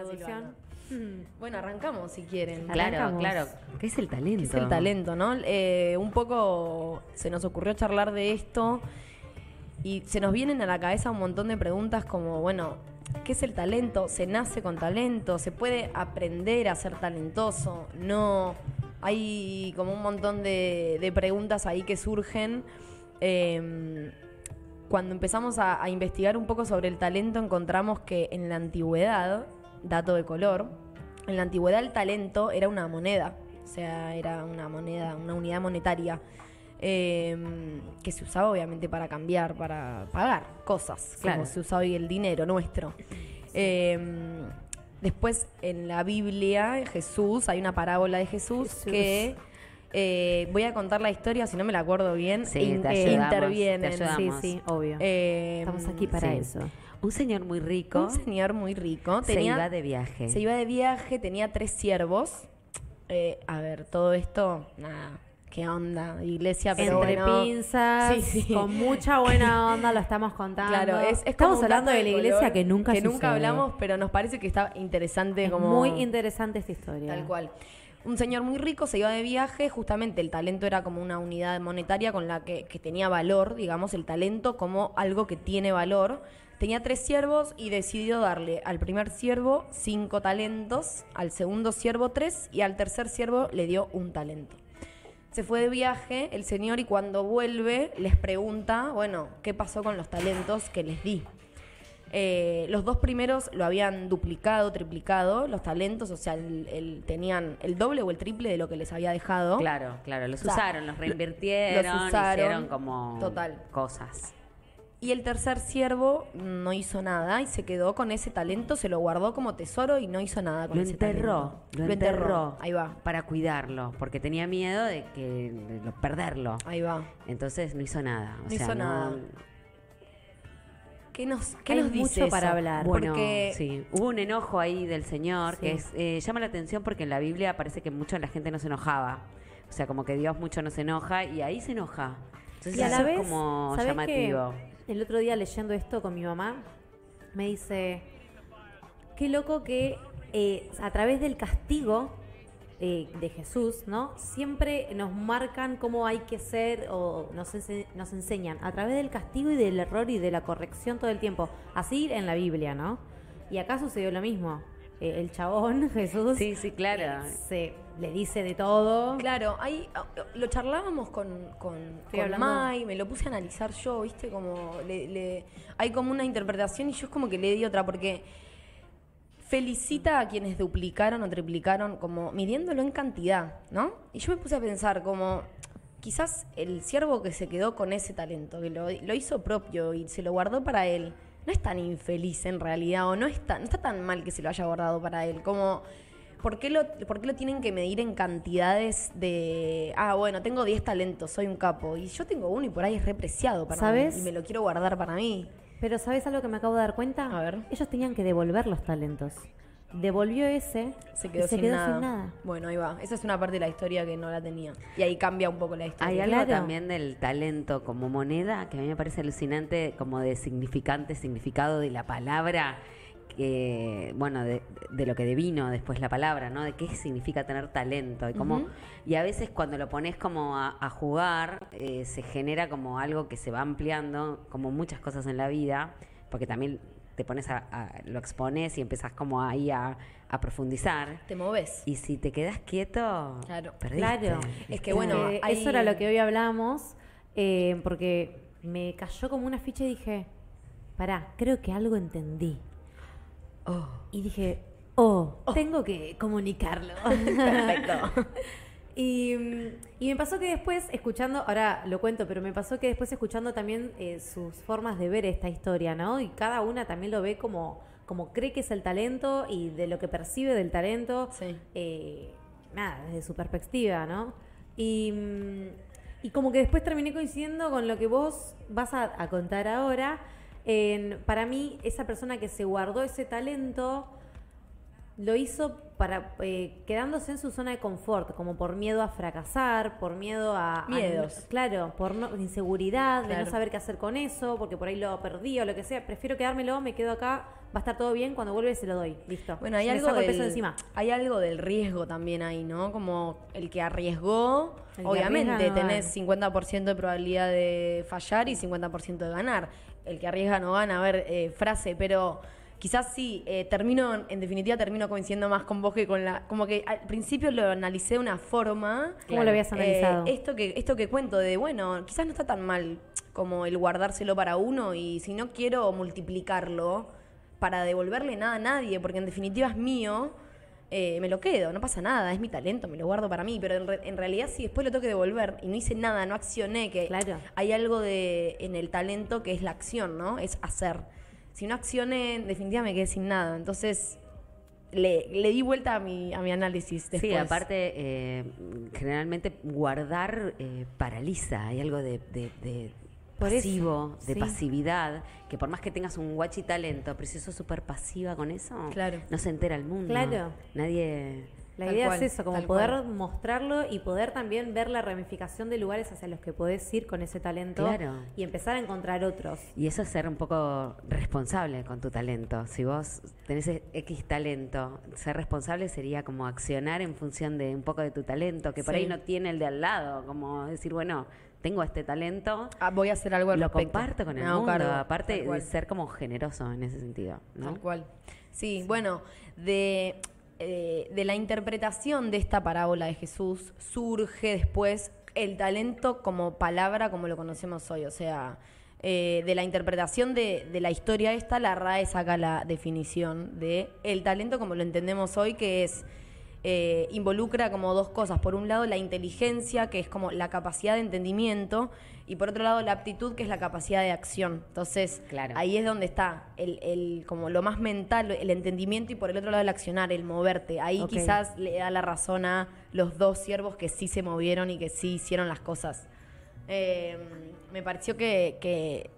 Arranca producción. Bueno, arrancamos si quieren. Claro, Arrancamos. claro. ¿Qué es el talento? Es el talento, ¿no? Eh, un poco se nos ocurrió charlar de esto y se nos vienen a la cabeza un montón de preguntas como, bueno, ¿qué es el talento? ¿Se nace con talento? ¿Se puede aprender a ser talentoso? No. Hay como un montón de, de preguntas ahí que surgen. Eh, cuando empezamos a, a investigar un poco sobre el talento, encontramos que en la antigüedad, dato de color, en la antigüedad el talento era una moneda, o sea, era una moneda, una unidad monetaria eh, que se usaba obviamente para cambiar, para pagar cosas, Claro. como se usa hoy el dinero nuestro. Eh, después en la Biblia, Jesús, hay una parábola de Jesús, Jesús. que eh, voy a contar la historia, si no me la acuerdo bien, Sí, in- te eh, ayudamos, intervienen. te Sí, ayudamos. sí, obvio. Eh, Estamos aquí para sí. eso. Un señor muy rico Un señor muy rico. se tenía- iba de viaje. Se iba de viaje, tenía tres siervos. Eh, a ver, todo esto, nada, qué onda, iglesia, pero Entre bueno. pinzas, Sí, sí. con mucha buena onda lo estamos contando. Claro, es, es estamos hablando de la iglesia color que nunca que nunca hablamos, pero nos parece que está interesante Es como muy interesante esta historia. Tal cual. Un señor muy rico se iba de viaje, justamente el talento era como una unidad monetaria con la que, que tenía valor, digamos, el talento como algo que tiene valor. Tenía tres siervos y decidió darle al primer siervo cinco talentos, al segundo siervo tres y al tercer siervo le dio un talento. Se fue de viaje el señor y cuando vuelve les pregunta, bueno, ¿qué pasó con los talentos que les di? Eh, los dos primeros lo habían duplicado, triplicado, los talentos, o sea, el- el- tenían el doble o el triple de lo que les había dejado. Claro, claro, los O sea, usaron, los reinvirtieron, los usaron, hicieron como total. cosas. Y el tercer siervo no hizo nada y se quedó con ese talento, se lo guardó como tesoro y no hizo nada con Lo ese enterró, talento. lo enterró. Ahí va, Para cuidarlo, porque tenía miedo de que de lo- perderlo. ahí va. Entonces no hizo nada. o No sea, hizo nada. ¿Qué nos, qué Hay nos dice mucho para eso? hablar. Bueno, Porque sí, hubo un enojo ahí del Señor que es, eh, llama la atención porque en la Biblia parece que mucho la gente no se enojaba. O sea, como que Dios mucho no se enoja y ahí se enoja. Entonces Y a eso la vez, es como ¿sabés llamativo. El otro día leyendo esto con mi mamá, me dice, qué loco que eh, a través del castigo eh, de Jesús, ¿no? Siempre nos marcan cómo hay que ser o nos, ense- nos enseñan a través del castigo y del error y de la corrección todo el tiempo. Así en la Biblia, ¿no? Y acá sucedió lo mismo. Eh, el chabón, Jesús, Sí, sí, claro. se le dice de todo. Claro, ahí ah, lo charlábamos con, con, con Mai, me lo puse a analizar yo, ¿viste? Como le, le- hay como una interpretación y yo es como que le di otra, porque felicita a quienes duplicaron o triplicaron, como midiéndolo en cantidad, ¿no? Y yo me puse a pensar como, quizás el siervo que se quedó con ese talento, que lo, lo hizo propio y se lo guardó para él, no es tan infeliz en realidad, o no está, no está tan mal que se lo haya guardado para él, como... ¿Por qué, lo, ¿Por qué lo tienen que medir en cantidades de, ah, bueno, tengo 10 talentos, soy un capo, y yo tengo uno y por ahí es repreciado para ¿Sabes? mí, y me lo quiero guardar para mí? Pero ¿sabes algo que me acabo de dar cuenta? A ver. Ellos tenían que devolver los talentos. Devolvió ese Se quedó, y se sin, quedó nada. sin nada. Bueno, ahí va. Esa es una parte de la historia que no la tenía. Y ahí cambia un poco la historia. Hay algo Claro. también del talento como moneda que a mí me parece alucinante, como de significante, significado de la palabra, que, bueno, de, de lo que devino después la palabra, ¿no? De qué significa tener talento. Y, Ujú. y a veces cuando lo pones como a, a jugar, eh, se genera como algo que se va ampliando, como muchas cosas en la vida, porque también te pones a, a- lo expones y empezás como ahí a, a profundizar. Te moves. Y si te quedas quieto, Claro. perdiste. Claro. Es que bueno, Eh, eso era lo que hoy hablamos, eh, porque me cayó como una ficha y dije, pará, creo que algo entendí. Oh. Y dije, oh, tengo que comunicarlo. Perfecto. Y, mm, y me pasó que después, escuchando, ahora lo cuento, pero me pasó que después escuchando también eh, sus formas de ver esta historia, ¿no? Y cada una también lo ve como, como cree que es el talento y de lo que percibe del talento. Sí. eh, nada, desde su perspectiva, ¿no? Y, mm, y como que después terminé coincidiendo con lo que vos vas a, a contar ahora. En- para mí, esa persona que se guardó ese talento lo hizo para eh, quedándose en su zona de confort, como por miedo a fracasar, por miedo a... a- Miedos. claro, por no- inseguridad, de no saber qué hacer con eso, porque por ahí lo perdí o lo que sea. Prefiero quedármelo, me quedo acá, va a estar todo bien, cuando vuelve se lo doy. Listo. Bueno, hay Me algo, saco el del, peso encima. hay algo del riesgo también ahí, ¿no? Como el que arriesgó, El que obviamente arriesga tenés 50% de probabilidad de fallar y 50% de ganar. El que arriesga no gana, a ver, eh, frase, pero quizás sí, eh, termino, en definitiva termino coincidiendo más con vos que con la... Como que al principio lo analicé de una forma... ¿Cómo lo habías analizado? Eh, esto, que, esto que cuento de, bueno, quizás no está tan mal como el guardárselo para uno y si no quiero multiplicarlo para devolverle nada a nadie, porque en definitiva es mío, eh, me lo quedo, no pasa nada, es mi talento, me lo guardo para mí, pero en, re- en realidad si después lo tengo que devolver y no hice nada, no accioné, que Claro. hay algo de en el talento que es la acción, ¿no? Es hacer. Si no accioné, en definitiva me quedé sin nada. Entonces, le, le di vuelta a mi, a mi análisis después. Sí, aparte, eh, generalmente guardar eh, paraliza. Hay algo de, de- de Por eso, pasivo, de sí. pasividad, que por más que tengas un guachi talento, pero si sos súper pasiva con eso, Claro. no se entera el mundo. Claro. Nadie... La Tal idea cual, es eso, como tal poder cual. mostrarlo y poder también ver la ramificación de lugares hacia los que podés ir con ese talento Claro. y empezar a encontrar otros. Y eso es ser un poco responsable con tu talento. Si vos tenés X talento, ser responsable sería como accionar en función de un poco de tu talento, que por Sí. ahí no tiene el de al lado. Como decir, bueno, tengo este talento, Ah, voy a hacer algo al lo respecto. comparto con el hago mundo. cargo, aparte de ser como generoso en ese sentido. ¿no? Tal cual. Sí, bueno, de, eh, de la interpretación de esta parábola de Jesús surge después el talento como palabra como lo conocemos hoy. O sea, eh, de la interpretación de, de la historia esta, la RAE saca la definición de el talento como lo entendemos hoy, que es... eh, involucra como dos cosas. Por un lado, la inteligencia, que es como la capacidad de entendimiento, y por otro lado, la aptitud, que es la capacidad de acción. Entonces, Claro. ahí es donde está el, el- como lo más mental, el entendimiento, y por el otro lado, el accionar, el moverte. Ahí quizás le da la razón a los dos siervos que sí se movieron y que sí hicieron las cosas. Eh, me pareció que, que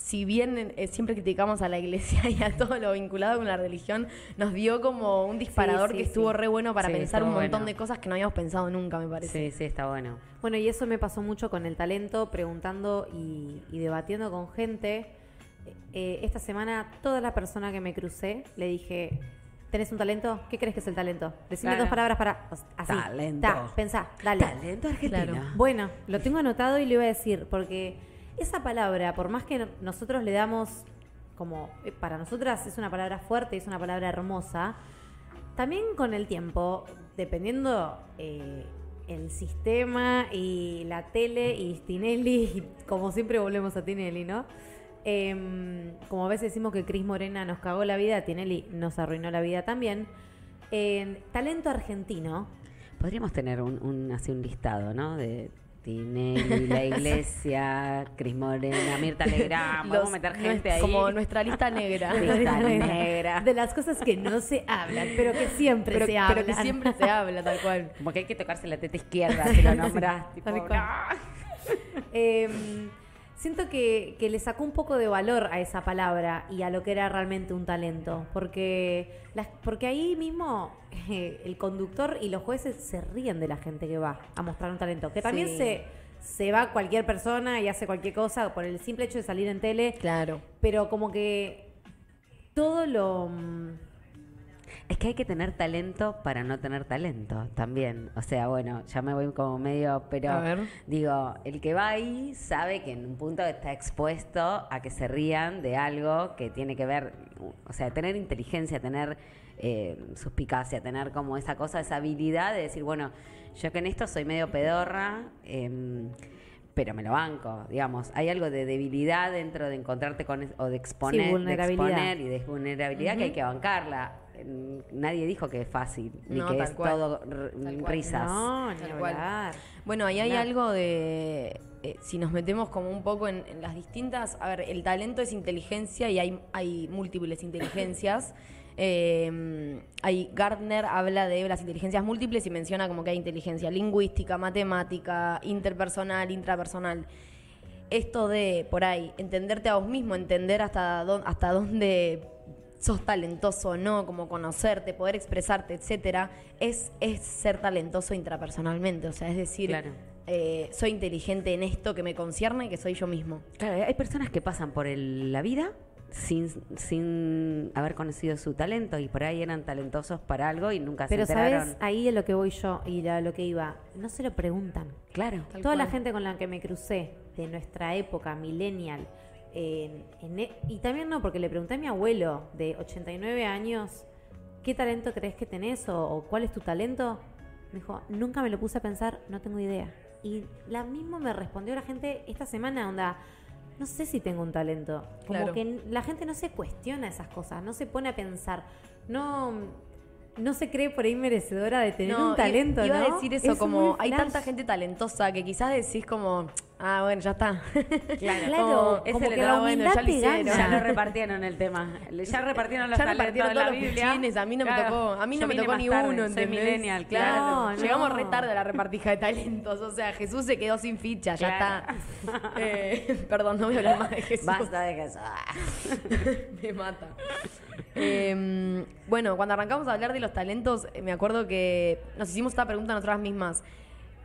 si bien eh, siempre criticamos a la iglesia y a todo lo vinculado con la religión, nos dio como un disparador sí, que estuvo sí. re bueno para Sí, pensar un montón bueno. de cosas que no habíamos pensado nunca, me parece. Sí, sí, está bueno. Bueno, y eso me pasó mucho con el talento, preguntando y, y debatiendo con gente. Eh, esta semana, toda la persona que me crucé, le dije, ¿tenés un talento? ¿Qué crees que es el talento? Decime Claro. dos palabras para... Así. Talento. Ta, pensá, dale. Talento argentino. Claro. Bueno, lo tengo anotado y lo iba a decir, porque esa palabra, por más que no- nosotros le damos como, eh, para nosotras es una palabra fuerte, es una palabra hermosa, también con el tiempo, dependiendo eh, el sistema y la tele y Tinelli, como siempre volvemos a Tinelli, ¿no? Em, como a veces decimos que Cris Morena nos cagó la vida, Tinelli nos arruinó la vida también. En talento argentino, Podríamos tener un, así un listado, ¿no? Tinelli, La Iglesia, Cris Morena, Mirta Legrand. Vamos a meter gente ahí. Como nuestra lista negra. Lista negra. De las cosas que no se hablan, pero que siempre pero, se pero hablan. que siempre se habla, tal cual. Como que hay que tocarse la teta izquierda si lo nombras. tipo, no. Eh, siento que, que le sacó un poco de valor a esa palabra y a lo que era realmente un talento. Porque, las- porque ahí mismo eh, el conductor y los jueces se ríen de la gente que va a mostrar un talento. Que también Sí. se, se va cualquier persona y hace cualquier cosa por el simple hecho de salir en tele. Claro. Pero como que todo lo... Es que hay que tener talento para no tener talento también. O sea, bueno, ya me voy como medio, pero A ver. digo, el que va ahí sabe que en un punto está expuesto a que se rían de algo que tiene que ver, o sea, tener inteligencia, tener eh, suspicacia, tener como esa cosa, esa habilidad de decir, bueno, yo que en esto soy medio pedorra, em, pero me lo banco, digamos. Hay algo de debilidad dentro de encontrarte con o de exponer, de vulnerabilidad. exponer y de vulnerabilidad que hay que bancarla. Em, Nadie dijo que es fácil, ni No, que es cual. todo risas. No, ni Tal cual. hablar. Bueno, ahí hay algo de. eh, si nos metemos como un poco en, en las distintas. A ver, el talento es inteligencia y hay, hay múltiples inteligencias. Eh, hay Gardner habla de las inteligencias múltiples y menciona como que hay inteligencia lingüística, matemática, interpersonal, intrapersonal. Esto de, por ahí, entenderte a vos mismo, entender hasta, dónde, hasta dónde sos talentoso o no, como conocerte, poder expresarte, etcétera, es, es ser talentoso intrapersonalmente. O sea, es decir, Claro. eh, soy inteligente en esto que me concierne, que soy yo mismo. Claro, hay personas que pasan por el- la vida sin, sin haber conocido su talento y por ahí eran talentosos para algo y nunca Pero se enteraron. sabes, ahí es lo que voy yo y a lo que iba. No se lo preguntan. Claro. Tal Toda la gente con la que me crucé de nuestra época, millennial, en- en e- y también no, porque le pregunté a mi abuelo de 89 años, ¿qué talento crees que tenés o, o cuál es tu talento? Me dijo, nunca me lo puse a pensar, no tengo idea. Y la misma me respondió la gente esta semana, onda, no sé si tengo un talento. Como Claro. que la gente no se cuestiona esas cosas, no se pone a pensar, no, no se cree por ahí merecedora de tener un talento, Iba ¿no? a decir eso, Es como hay tanta gente talentosa que quizás decís como, ah, bueno, ya está. Claro, Ese como que la bueno, ya lo hicieron. Ya lo repartieron el tema. Ya repartieron los Ya de la los Biblia. a mí no me Claro, tocó, a mí yo no me tocó ni tarde, uno, soy ¿entendés? millennial, claro. claro. No, Llegamos no. re tarde a la repartija de talentos, o sea, Jesús se quedó sin ficha, ya Claro. está. Eh, perdón, no voy a hablar más de Jesús. Basta de Jesús. me mata. Eh, bueno, cuando arrancamos a hablar de los talentos, me acuerdo que nos hicimos esta pregunta a nosotras mismas.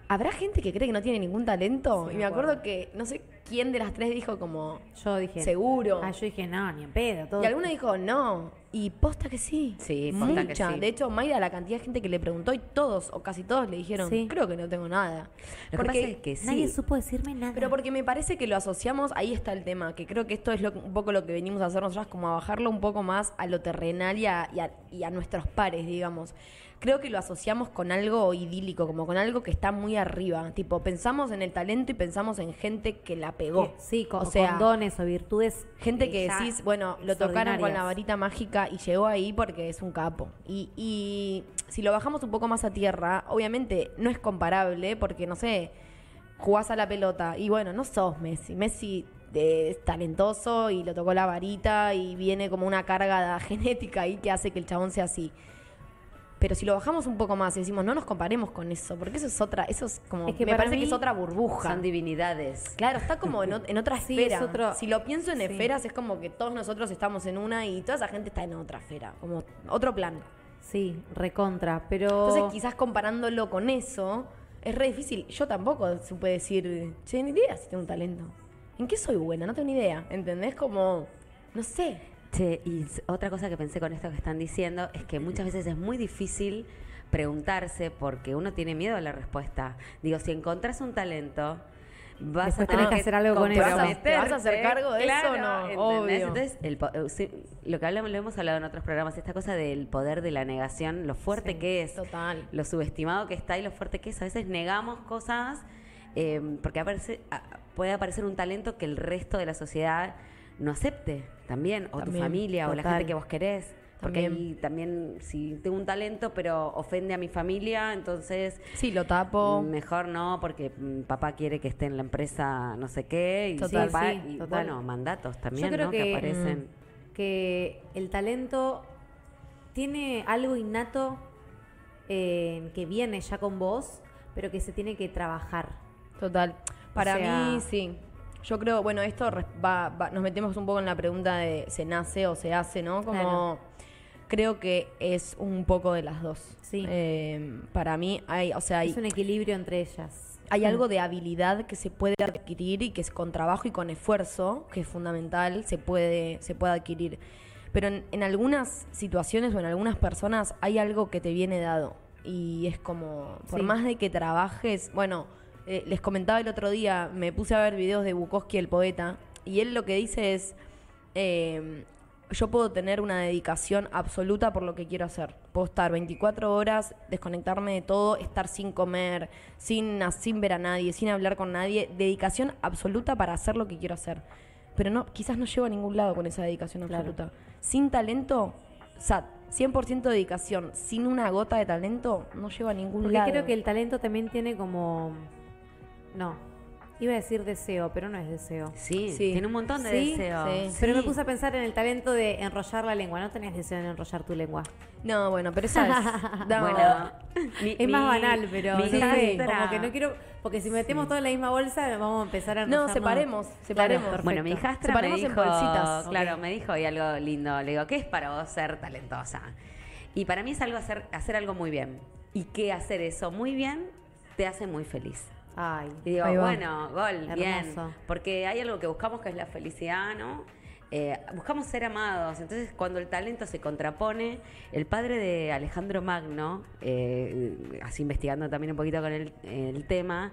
¿Habrá gente que cree que no tiene ningún talento? Sí, y me acuerdo. que no sé quién de las tres dijo como Yo dije. seguro. Ah, yo dije, no, ni en pedo. Todo. Y alguna dijo no. Y posta que sí. Sí, posta que Mucha. sí. De hecho, Mayra, la cantidad de gente que le preguntó y todos, o casi todos, le dijeron, Sí. creo que no tengo nada. Lo que Porque- pasa es que sí. Nadie supo decirme nada. pero porque me parece que lo asociamos, ahí está el tema, que creo que esto es lo- un poco lo que venimos a hacer nosotras, como a bajarlo un poco más a lo terrenal y a, y a- y a nuestros pares, digamos. Creo que lo asociamos con algo idílico, como con algo que está muy arriba. Tipo, pensamos en el talento y pensamos en gente que la pegó. Sí, con, o sea, con dones o virtudes. Gente eh, que ya decís, bueno, lo tocaron con la extraordinarias. varita mágica y llegó ahí porque es un capo. Y, y si lo bajamos un poco más a tierra, obviamente no es comparable porque, no sé, jugás a la pelota y bueno, no sos Messi. Messi es talentoso y lo tocó la varita y viene como una carga genética ahí que hace que el chabón sea así. Pero si lo bajamos un poco más y decimos, no nos comparemos con eso, porque eso es otra, eso es como, Es que me parece que es otra burbuja. Son divinidades. Claro, está como en, en otra Sí, esfera. es otro- Si lo pienso en sí. esferas, es como que todos nosotros estamos en una y toda esa gente está en otra esfera, como otro plan. Sí, recontra. Pero. Entonces, quizás comparándolo con eso, es re difícil. Yo tampoco supe decir, che, ni idea si tengo un talento. ¿En qué soy buena? No tengo ni idea. ¿Entendés? Como, no sé. Che, y otra cosa que pensé con esto que están diciendo es que muchas veces es muy difícil preguntarse porque uno tiene miedo a la respuesta. Digo, si encontrás un talento, vas Después a tener que hacer algo con eso. ¿Te vas a hacer cargo de eso o no? Entonces, el eh, lo que hablamos, lo hemos hablado en otros programas, esta cosa del poder de la negación, lo fuerte Sí, que es, total. lo subestimado que está y lo fuerte que es. A veces negamos cosas eh, porque aparece, puede aparecer un talento que el resto de la sociedad no acepte también, o tu familia, o la gente que vos querés. Porque También. ahí también, si tengo un talento, pero ofende a mi familia, entonces Sí, lo tapo. mejor no, porque mm, papá quiere que esté en la empresa no sé qué, y Total. papá- Sí, y total. bueno, mandatos también, Yo creo ¿no? que, mm, aparecen. que el talento tiene algo innato eh, que viene ya con vos, pero que se tiene que trabajar. Total. Para O sea- mí, sí. Yo creo, bueno, esto va, va- nos metemos un poco en la pregunta de se nace o se hace, ¿no? Como Claro. creo que es un poco de las dos. Sí. Eh, para mí hay, o sea, hay, Es un equilibrio entre ellas. hay algo de habilidad que se puede adquirir y que es con trabajo y con esfuerzo, que es fundamental, se puede, se puede adquirir. Pero en, en algunas situaciones o en algunas personas hay algo que te viene dado. Y es como, por Sí. más de que trabajes, bueno, eh, les comentaba el otro día, me puse a ver videos de Bukowski, el poeta, y él lo que dice es, eh, yo puedo tener una dedicación absoluta por lo que quiero hacer. Puedo estar 24 horas, desconectarme de todo, estar sin comer, sin, sin ver a nadie, sin hablar con nadie. Dedicación absoluta para hacer lo que quiero hacer. Pero no, quizás no llego a ningún lado con esa dedicación Claro. absoluta. Sin talento, o sea, 100% dedicación, sin una gota de talento, no llego a ningún Porque lado. creo que el talento también tiene como... No. Iba a decir deseo, pero no es deseo. Sí, Sí. tiene un montón de ¿Sí? deseos. Sí. Pero me puse a pensar en el talento de enrollar la lengua. ¿No tenés deseo de enrollar tu lengua? No, bueno, pero esa es. no. Bueno, mi- Es más mi- banal, pero mi no sé, hijastra- como que no quiero... Porque si metemos todo en la misma bolsa, vamos a empezar a. No, separemos, separemos. Claro, Bueno, mi hijastra me Separemos en dijo, bolsitas. claro, me dijo hoy algo lindo. Le digo, ¿qué es para vos ser talentosa? Y para mí es algo hacer, hacer algo muy bien. Y que hacer eso muy bien te hace muy feliz. Ay, Y digo, bueno, gol, bien. Porque hay algo que buscamos que es la felicidad, ¿no? Eh, buscamos ser amados. Entonces, cuando el talento se contrapone, el padre de Alejandro Magno, eh, así investigando también un poquito con el, el tema,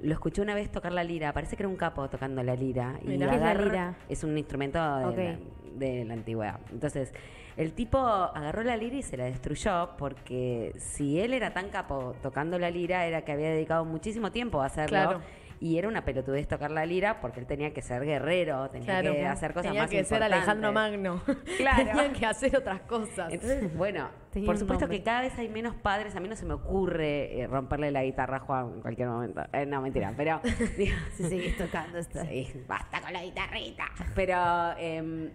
lo escuché una vez tocar la lira. Parece que era un capo tocando la lira. Y Mirá. ¿Qué es la lira? Es un instrumento de, Ok. la, de la antigüedad. Entonces, el tipo agarró la lira y se la destruyó porque si él era tan capo tocando la lira, era que había dedicado muchísimo tiempo a hacerlo. Claro. Y era una pelotudez tocar la lira porque él tenía que ser guerrero, tenía Claro, que hacer cosas tenía más que ser importantes. Alejandro Magno. Claro. Tenía que hacer otras cosas. Entonces, bueno, Tenía por supuesto que cada vez hay menos padres. A mí no se me ocurre eh, romperle la guitarra a Juan en cualquier momento. Eh, no, mentira, pero... digo, si seguís tocando esto. Sí, basta con la guitarrita. Pero em,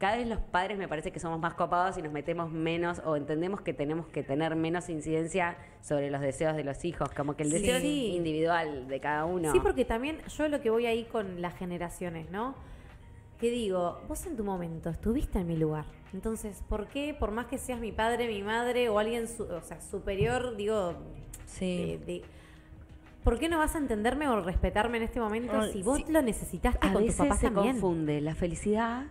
cada vez los padres me parece que somos más copados y nos metemos menos o entendemos que tenemos que tener menos incidencia sobre los deseos de los hijos. Como que el deseo es individual de cada uno. Sí, porque también yo lo que voy ahí con las generaciones, ¿no? Que digo, vos en tu momento estuviste en mi lugar. Entonces, ¿por qué, por más que seas mi padre, mi madre o alguien su- o sea, superior, digo, Sí. de- de- ¿por qué no vas a entenderme o respetarme en este momento si vos sí. lo necesitaste a con veces papás se también? confunde la felicidad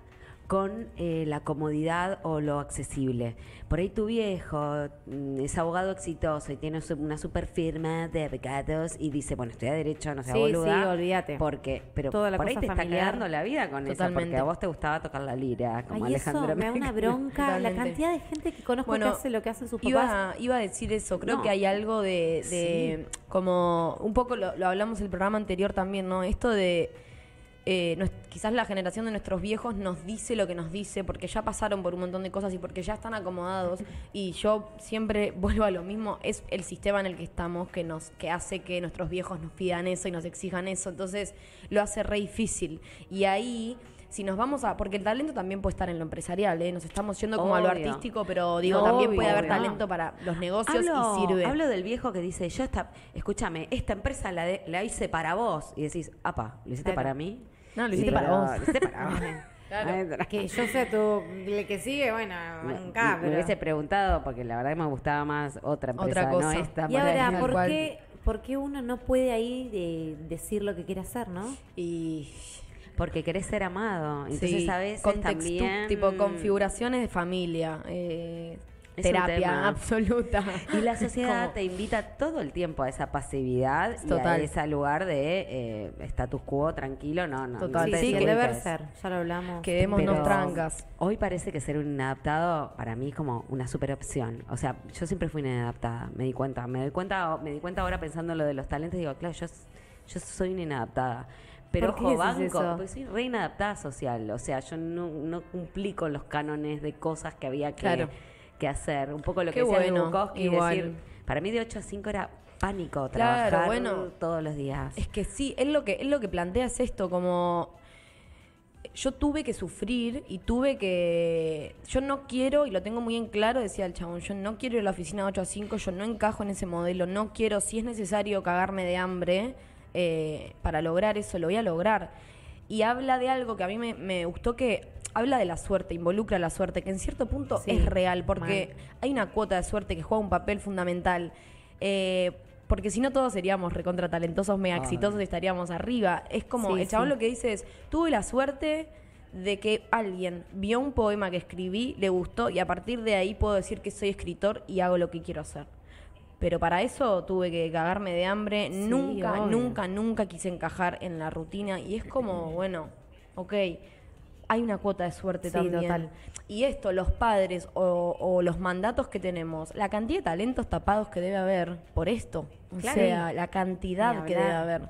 con eh, la comodidad o lo accesible. Por ahí tu viejo mm, es abogado exitoso y tiene una super firma de abogados y dice, bueno, estudia derecho, no sea Sí, boluda. sí, olvídate. Porque, pero Toda la por ahí te está quedando la vida con eso, Totalmente. porque a vos te gustaba tocar la lira, como Ay, Alejandro eso me da una bronca. La cantidad de gente que conozco Bueno, que hace lo que hacen sus papás. Iba, iba a decir eso, creo No. que hay algo de, de como un poco lo, lo hablamos en el programa anterior también, ¿no? Esto de eh, quizás la generación de nuestros viejos nos dice lo que nos dice porque ya pasaron por un montón de cosas y porque ya están acomodados y yo siempre vuelvo a lo mismo, es el sistema en el que estamos que nos que hace que nuestros viejos nos pidan eso y nos exijan eso, entonces lo hace re difícil y ahí si nos vamos a porque el talento también puede estar en lo empresarial, ¿eh? nos estamos yendo como a lo Obvio. artístico, pero digo, No, también obvio, puede haber obvio. talento para los negocios Hablo, y sirve. hablo del viejo que dice, yo esta, escúchame, esta empresa la, de- la hice para vos. Y decís, apa, ¿lo hiciste Claro. para mí? No, lo hiciste para vos. Lo hiciste para vos. Claro. Que yo sea tu. El que sigue, bueno, acá, me pero- hubiese preguntado porque la verdad que me gustaba más otra empresa, Otra cosa. no esta. Y ahora, ¿por cual. qué, ¿por qué uno no puede ahí eh, decir lo que quiere hacer, no? Y Porque querés ser amado. Entonces sí, a veces contextu- también... tipo configuraciones de familia, eh, Es terapia absoluta. Y la sociedad te invita todo el tiempo a esa pasividad y a ese lugar de eh, status quo, tranquilo, no, no. Total, no te sí, que debe ser, ya lo hablamos. Quedémonos trancas. Hoy parece que ser un inadaptado para mí es como una super opción. O sea, yo siempre fui una inadaptada, me di cuenta. Me doy cuenta, me di cuenta ahora pensando en lo de los talentos, digo, claro, yo, yo soy una inadaptada. Pero ¿Por qué ojo, banco, eso? porque soy re inadaptada social. O sea, yo no, no cumplí con los cánones de cosas que había que, Claro. Que hacer. Un poco lo Qué que decía bueno, Bukowski, igual. decir, para mí de 8 a 5 era pánico Claro, trabajar bueno. todos los días. Es que sí, él lo que, él lo que plantea es esto, como yo tuve que sufrir y tuve que. Yo no quiero, y lo tengo muy en claro, decía el chabón, yo no quiero ir a la oficina 8 a 5, yo no encajo en ese modelo, no quiero, si es necesario cagarme de hambre eh, para lograr eso, lo voy a lograr. Y habla de algo que a mí me, me gustó que. Habla de la suerte, involucra la suerte, que en cierto punto Sí, es real, porque hay una cuota de suerte que juega un papel fundamental. Eh, porque si no todos seríamos recontra talentosos, mega exitosos y estaríamos arriba. Es como, Sí, el chabón sí. lo que dice es, tuve la suerte de que alguien vio un poema que escribí, le gustó y a partir de ahí puedo decir que soy escritor y hago lo que quiero hacer. Pero para eso tuve que cagarme de hambre, nunca, obvio. nunca, nunca quise encajar en la rutina y es como, bueno, ok, hay una cuota de suerte Sí, también. total. Y esto, los padres o, o los mandatos que tenemos, la cantidad de talentos tapados que debe haber por esto. O sea, la cantidad que debe haber.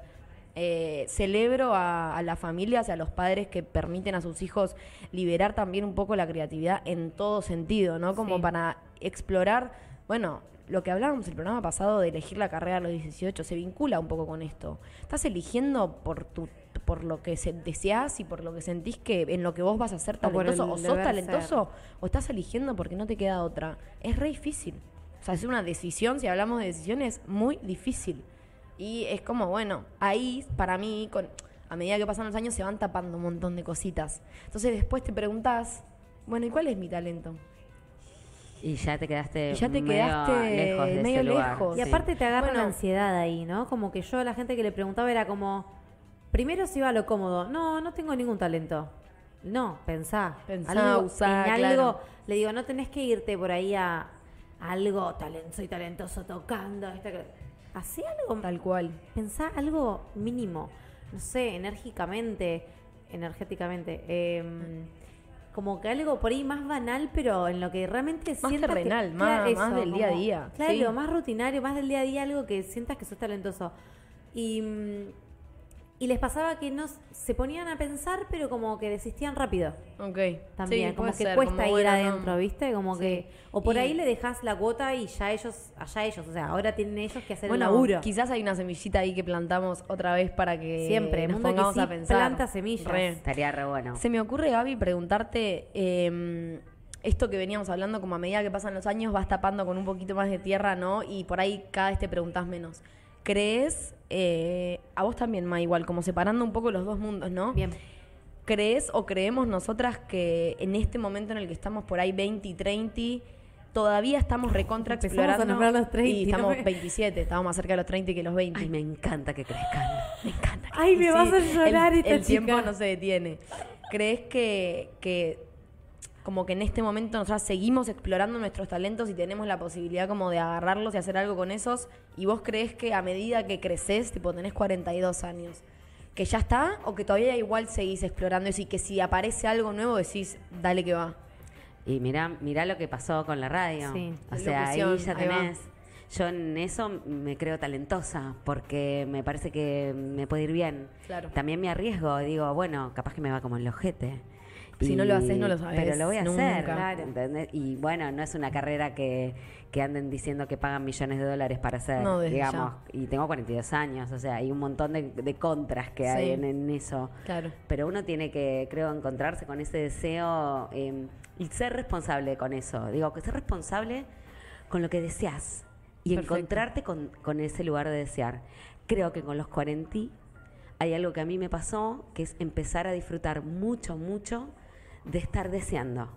Eh, celebro a, a las familias y a los padres que permiten a sus hijos liberar también un poco la creatividad en todo sentido, ¿no? Como Sí. para explorar, bueno, lo que hablábamos el programa pasado de elegir la carrera a los 18 se vincula un poco con esto. Estás eligiendo por tu por lo que se, deseas y por lo que sentís que en lo que vos vas a ser talentoso o, sos talentoso o estás eligiendo porque no te queda otra. Es re difícil. O sea, es una decisión, si hablamos de decisiones, muy difícil. Y es como, bueno, ahí para mí, con, a medida que pasan los años, se van tapando un montón de cositas. Entonces después te preguntás, bueno, ¿y cuál es mi talento? Y ya te quedaste Y ya te medio quedaste lejos de medio ese lugar. lejos. Y aparte te agarra Bueno. la ansiedad ahí, ¿no? Como que yo a la gente que le preguntaba era como, primero se iba a lo cómodo, no, no tengo ningún talento. No, pensá. Pensá, algo, usá, en algo, claro. le digo, no tenés que irte por ahí a, a algo, talento, soy talentoso tocando. esta Hacé algo, Tal cual. pensá algo mínimo, no sé, enérgicamente, energéticamente. em, como que algo por ahí más banal, pero en lo que realmente Más sientas que- terrenal, claro, más- más del día a día, Claro, sí. más rutinario, más del día a día, algo que sientas que sos talentoso. Y, mm, y les pasaba que no se ponían a pensar, pero como que desistían rápido. Ok. También, Sí, como puede que ser, cuesta como, ir bueno, no. adentro, ¿viste? Como Sí. que. O por Y- ahí le dejas la cuota y ya ellos, allá ellos. O sea, ahora tienen ellos que hacer Bueno, el laburo. quizás hay una semillita ahí que plantamos otra vez para que Siempre, nos mundo que pongamos sí a pensar. planta semillas. Re. Estaría re bueno. Se me ocurre, Gaby, preguntarte, eh, esto que veníamos hablando, como a medida que pasan los años vas tapando con un poquito más de tierra, ¿no? Y por ahí cada vez te preguntás menos. ¿Crees, eh, a vos también, Ma, igual, como separando un poco los dos mundos, ¿no? Bien. ¿Crees o creemos nosotras que en este momento en el que estamos por ahí 20 y 30, todavía estamos recontra Empezamos a explorando? nombrar los 30, y estamos ¿no me- 27, estamos más cerca de los 30 que los 20. Ay, me encanta que crezcan. Me encanta. Ay, me vas a llorar el, esta el tiempo chica. no se detiene. ¿Crees que, que como que en este momento nosotros seguimos explorando nuestros talentos y tenemos la posibilidad como de agarrarlos y hacer algo con esos? ¿Y vos crees que a medida que creces, tipo tenés 42 años, que ya está o que todavía igual seguís explorando eso y que si aparece algo nuevo decís, dale que va? Y mirá, mirá lo que pasó con la radio. Sí. O sea, ahí Locución, ya ahí tenés. Yo en eso me creo talentosa porque me parece que me puede ir bien. Claro. También me arriesgo, digo, bueno, capaz que me va como el ojete. Si no lo haces, no lo sabés, Pero lo voy a nunca. hacer. Claro. ¿entendés? Y bueno, no es una carrera que, que anden diciendo que pagan millones de dólares para hacer, No, digamos. Y tengo 42 años, o sea, hay un montón de, de contras que hay en, en eso. Claro. Pero uno tiene que, creo, encontrarse con ese deseo eh, y ser responsable con eso. Digo, que ser responsable con lo que deseas y Perfecto. encontrarte con, con ese lugar de desear. Creo que con los 40 hay algo que a mí me pasó, que es empezar a disfrutar mucho, mucho de estar deseando.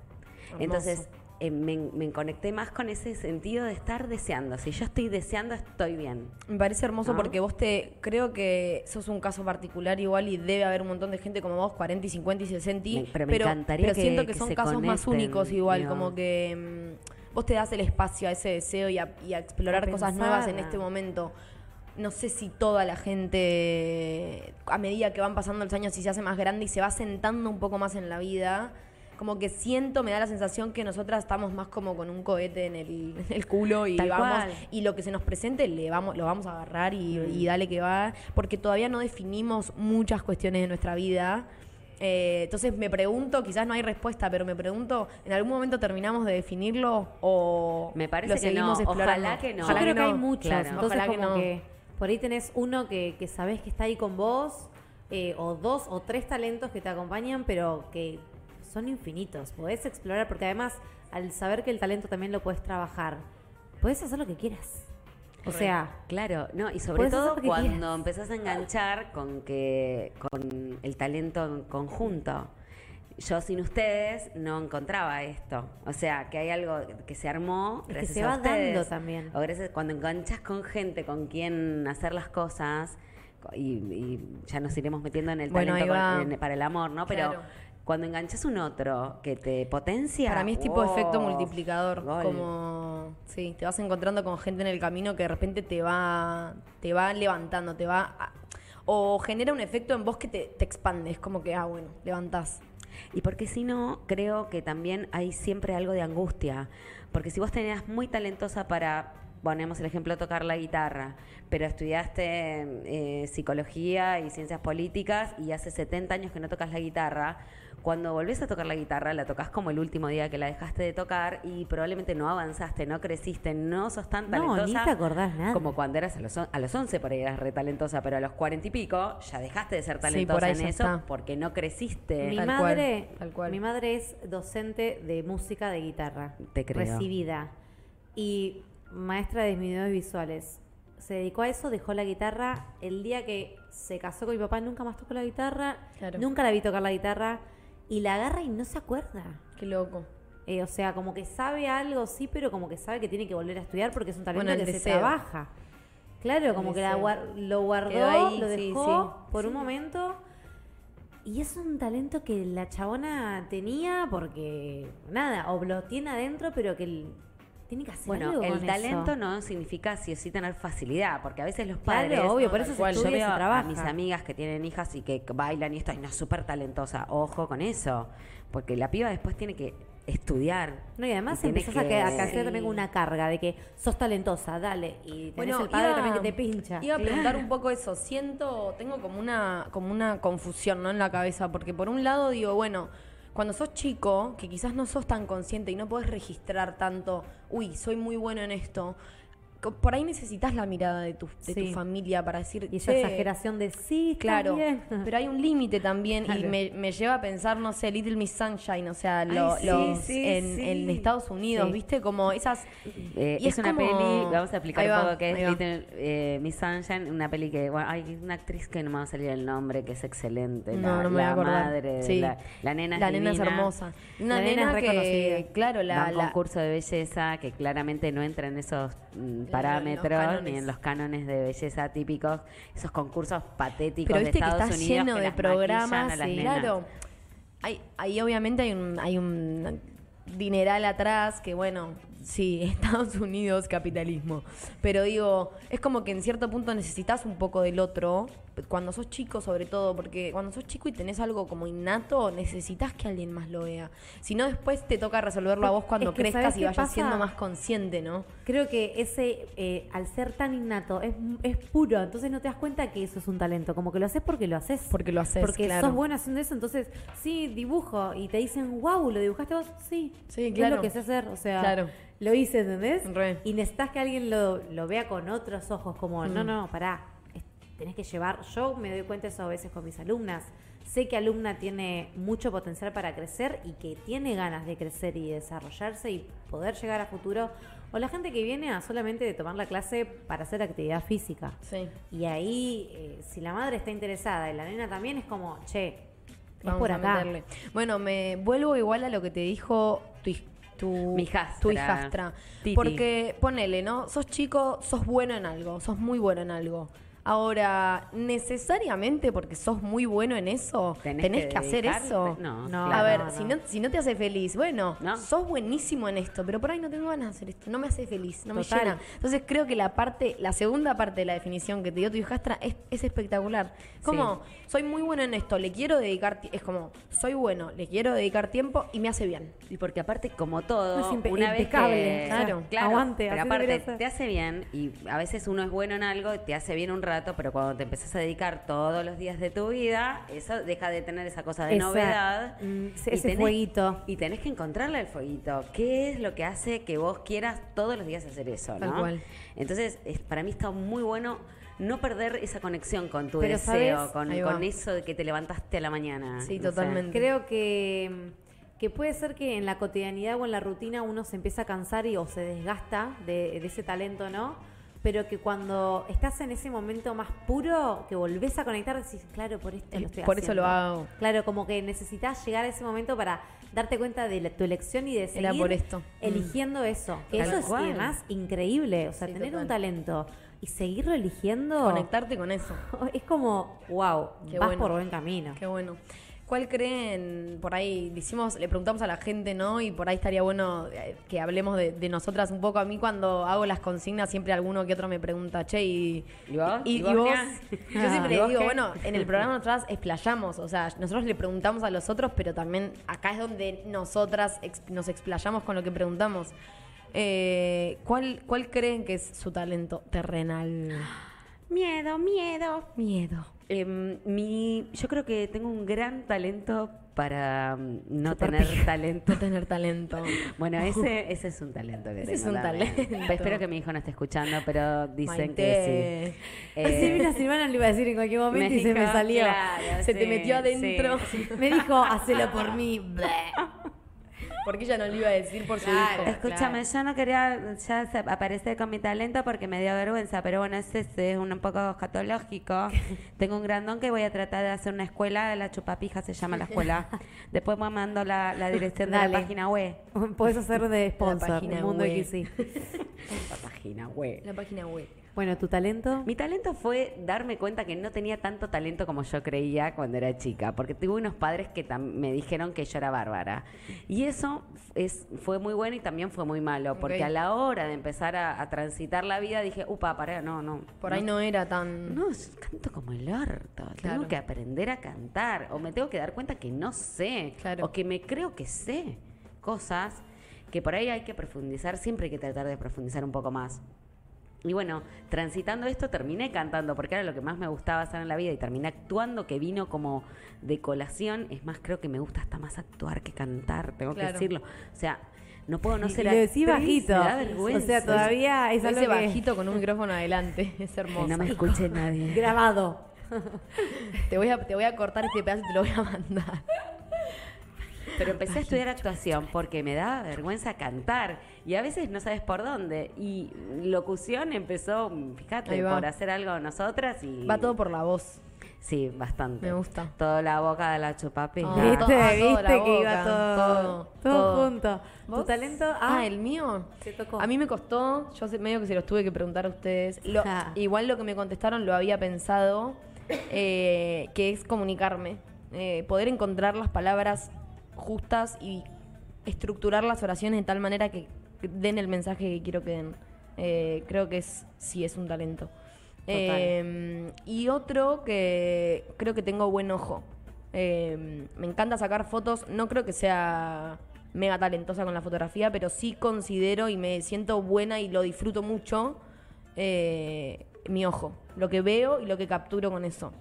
Hermoso. Entonces, eh, me, me conecté más con ese sentido de estar deseando. Si yo estoy deseando, estoy bien. Me parece hermoso ¿No? porque vos te. Creo que sos un caso particular igual y debe haber un montón de gente como vos, 40 y 50 y 60. Me- pero me encantaría pero que- siento que, que son se casos más únicos igual, como que mm, vos te das el espacio a ese deseo y a, y a explorar A cosas nuevas en este momento. No sé si toda la gente, a medida que van pasando los años y se hace más grande y se va sentando un poco más en la vida, como que siento, me da la sensación que nosotras estamos más como con un cohete en el, en el culo y Tal vamos cual. y lo que se nos presente le vamos, lo vamos a agarrar y, y dale que va, porque todavía no definimos muchas cuestiones de nuestra vida. Eh, entonces me pregunto, quizás no hay respuesta, pero me pregunto, ¿en algún momento terminamos de definirlo o Me parece lo que seguimos no, explorando? ojalá que no. Yo Ojalá creo que, hay Claro. entonces Ojalá que no. que por ahí tenés uno que, que sabés que está ahí con vos, eh, o dos o tres talentos que te acompañan, pero que son infinitos. Podés explorar, porque además, al saber que el talento también lo puedes trabajar, podés hacer lo que quieras. O sea, Claro, no, y sobre Puedes todo cuando quieras. empezás a enganchar con que con el talento en conjunto. Yo sin ustedes no encontraba esto. O sea, que hay algo que se armó Es que se va ustedes. dando también. O gracias cuando enganchas con gente con quien hacer las cosas co- y, y ya nos iremos metiendo en el Bueno, talento ahí va. con- en- para el amor, ¿no? Pero Claro. cuando enganchas un otro que te potencia, Para mí es tipo efecto ¡wow! multiplicador, Gol. como sí, te vas encontrando con gente en el camino que de repente te va te va levantando, te va a- o genera un efecto en vos que te, te expande, es como que ah, bueno, levantás. Y porque si no, creo que también hay siempre algo de angustia. Porque si vos tenías muy talentosa para, ponemos el ejemplo, tocar la guitarra, pero estudiaste eh, psicología y ciencias políticas y hace 70 años que no tocas la guitarra, cuando volvés a tocar la guitarra, la tocas como el último día que la dejaste de tocar y probablemente no avanzaste, no creciste, no sos tan No, ni talentosa. te acordás nada. Como cuando eras a los, on- a los 11 por ahí eras re talentosa, pero a los 40 y pico ya dejaste de ser Sí, talentosa por ahí en eso está. porque no creciste. Mi Tal madre, cual, tal cual. mi madre es docente de música de guitarra. Te creo. Recibida. Y maestra de disminuidores visuales. Se dedicó a eso, dejó la guitarra. El día que se casó con mi papá, nunca más tocó la guitarra. Claro. Nunca la vi tocar la guitarra. Y la agarra y no se acuerda. Qué loco. Eh, o sea, como que sabe algo, sí, pero como que sabe que tiene que volver a estudiar porque es un talento Bueno, que se trabaja. Claro, como que la lo guardó, ahí, lo dejó sí. por un momento. Y es un talento que la chabona tenía porque, nada, o lo tiene adentro, pero que el- tiene que hacer Bueno, algo el con talento eso. no significa sí o sí tener facilidad, porque a veces los Claro, padres. obvio, por eso se Yo veo a mis amigas que tienen hijas y que bailan y esto, y no, súper talentosa. Ojo con eso, porque la piba después tiene que estudiar. No, y además y empezás a, que- que, a crecer también Sí. con una carga de que sos talentosa, dale. Y tenés Bueno, el padre iba- también que te pincha. Iba a preguntar un poco eso. Siento, tengo como una, como una confusión ¿no? en la cabeza, porque por un lado digo, bueno, cuando sos chico, que quizás no sos tan consciente y no podés registrar tanto, uy, soy muy bueno en esto, por ahí necesitas la mirada de tu, de Sí. tu familia para decir, Y esa "Che, exageración de sí, Claro, bien". pero hay un límite también y me, me lleva a pensar, no sé, Little Miss Sunshine, o sea, lo- sí, los sí, en, Estados Unidos. ¿viste? Como esas... Eh, y es, una como- peli, vamos a explicar Ahí un va, poco qué es va. Little eh, Miss Sunshine, una peli que, bueno, hay una actriz que no me va a salir el nombre, que es excelente, No, la, no me voy a la acordar. madre, la, la nena es La nena es hermosa. Una La nena nena, es reconocida. que, claro, Va la, un la- concurso de belleza que claramente no entra en esos mm, parámetros cánones. ni en los cánones de belleza típicos, esos concursos patéticos pero de viste que Estados está Unidos lleno que de las programas, a las y nenas. claro. Hay, ahí obviamente hay un, hay un dineral atrás que bueno, sí, Estados Unidos, capitalismo. Pero digo, es como que en cierto punto necesitas un poco del otro, cuando sos chico sobre todo, porque cuando sos chico y tenés algo como innato, necesitas que alguien más lo vea. Si no, después te toca resolverlo a vos cuando Es que, ¿sabes crezcas y vayas pasa? siendo más consciente, ¿no? Creo que ese, eh, al ser tan innato, es, es puro, entonces no te das cuenta que eso es un talento, como que lo haces porque lo haces. Porque lo haces, Porque claro. sos bueno haciendo eso, entonces, sí, dibujo, y te dicen, wow, ¿lo dibujaste vos? Sí, Sí, Es claro. lo que sé hacer, o sea, Claro. Lo hice, ¿entendés? Re. Y necesitas que alguien lo, lo vea con otros ojos, como, Mm. no, no, pará, es- tenés que llevar, yo me doy cuenta eso a veces con mis alumnas, sé que alumna tiene mucho potencial para crecer y que tiene ganas de crecer y desarrollarse y poder llegar a futuro, o la gente que viene a solamente de tomar la clase para hacer actividad física. Sí. Y ahí, eh, si la madre está interesada y la nena también, es como, che, es Vamos por acá. Bueno, me vuelvo igual a lo que te dijo tu, tu, Mi hijastra. tu hijastra. Titi. Porque ponele, ¿no? Sos chico, sos bueno en algo, sos muy bueno en algo. Ahora, necesariamente porque sos muy bueno en eso, tenés, Tenés que, que hacer eso. No, No, a ver, no, Si, no. si no te hace feliz, bueno, No. sos buenísimo en esto, pero por ahí no tengo ganas de hacer esto, no me hace feliz, no me llena. Entonces creo que la parte, la segunda parte de la definición que te dio tu hijastra es, es espectacular. Como, soy muy bueno en esto, le quiero dedicar, es como, soy bueno, le quiero dedicar tiempo y me hace bien. Y porque aparte, como todo, No, es impe- una vez que... claro. claro, Aguante, pero aparte te hace bien y a veces uno es bueno en algo, te hace bien un rato, pero cuando te empezás a dedicar todos los días de tu vida, eso deja de tener esa cosa de Esa- novedad. mm, y ese fueguito. Y tenés que encontrarle el fueguito. ¿Qué es lo que hace que vos quieras todos los días hacer eso? Tal ¿no? cual. Entonces, es- para mí está muy bueno no perder esa conexión con tu Pero, deseo, ¿sabes? con, eso de que te levantaste a la mañana. Sí, no sé. totalmente. Creo que, que puede ser que en la cotidianidad o en la rutina uno se empieza a cansar y o se desgasta de, de ese talento, ¿no? Pero que cuando estás en ese momento más puro, que volvés a conectar, decís, claro, por esto lo estoy Por eso lo haciendo". hago. Claro, como que necesitas llegar a ese momento para darte cuenta de la- tu elección y de seguir Era por esto. eligiendo eso. Que Tal eso es además increíble. O sea, Sí, tener total. un talento y seguirlo eligiendo Conectarte con eso. es como, wow, Qué vas bueno. por buen camino. Qué bueno. ¿Cuál creen, por ahí, hicimos, le preguntamos a la gente, ¿no? Y por ahí estaría bueno eh, que hablemos de, de nosotras un poco. A mí cuando hago las consignas siempre alguno que otro me pregunta, che, ¿y, ¿Y vos? y- ¿Y y vos? Yo siempre ¿Y vos digo, qué? bueno, en el programa nosotras explayamos, o sea, nosotros le preguntamos a los otros, pero también acá es donde nosotras ex- nos explayamos con lo que preguntamos. Eh, ¿cuál, ¿Cuál creen que es su talento terrenal? Miedo, miedo. Miedo. Em, mi, yo creo que tengo un gran talento para mm, no tener pija. talento. No tener talento. Bueno, ese, ese es un talento que Ese tengo es un también. talento. Espero que mi hijo no esté escuchando, pero dicen que sí. Eh, mira, Silvana lo iba a decir en cualquier momento me y se me salió. claro, Se te sí, metió adentro. sí. Me dijo, hacelo por mí. Porque ella no lo iba a decir por su Claro. hijo. Escúchame, yo no quería ya aparecer con mi talento porque me dio vergüenza, pero bueno, ese es un, un poco escatológico. Tengo un grandón que voy a tratar de hacer una escuela, la chupapija se llama la escuela. Después me mando la, la dirección de Dale. la página web. Puedes hacer de sponsor, página el mundo web. XY. La página web. La página web. Bueno, tu talento. Mi talento fue darme cuenta que no tenía tanto talento como yo creía cuando era chica, porque tuve unos padres que me dijeron que yo era bárbara. Y eso es, fue muy bueno y también fue muy malo, porque a la hora de empezar a, a transitar la vida dije, upa, pará, no, no. Por ahí no era tan. No, canto como el orto. Tengo que aprender a cantar. O me tengo que dar cuenta que no sé. Claro. O que me creo que sé cosas que por ahí hay que profundizar. Siempre hay que tratar de profundizar un poco más. Y bueno, transitando esto terminé cantando, porque era lo que más me gustaba hacer en la vida y terminé actuando, que vino como de colación. Es más, creo que me gusta hasta más actuar que cantar, tengo que decirlo. O sea, no puedo no Y ser lo decís actriz, bajito. me da O sea, todavía es Lo algo que... bajito con un micrófono adelante. Es Que hermoso. no me escuche nadie. Grabado. Te voy, a, te voy a cortar este pedazo y te lo voy a mandar. Pero empecé a estudiar actuación porque me daba vergüenza cantar y a veces no sabes por dónde. Y locución empezó, fíjate, por hacer algo nosotras y... Va todo por la voz. Sí, bastante. Me gusta. Toda la boca de la chupapija. Ah, ¿Viste? to- ah, toda ¿Viste que iba todo, todo, todo, todo. junto? ¿Tu talento? Ah, el mío. Te tocó. A mí me costó, yo medio que se los tuve que preguntar a ustedes. Lo- Ah. Igual lo que me contestaron lo había pensado, eh, que es comunicarme. Eh, poder encontrar las palabras justas y estructurar las oraciones de tal manera que den el mensaje que quiero que den. Eh, creo que es sí es un talento. Eh, y otro que creo que tengo buen ojo. Eh, me encanta sacar fotos. No creo que sea mega talentosa con la fotografía, pero sí considero y me siento buena y lo disfruto mucho eh, mi ojo. Lo que veo y lo que capturo con eso.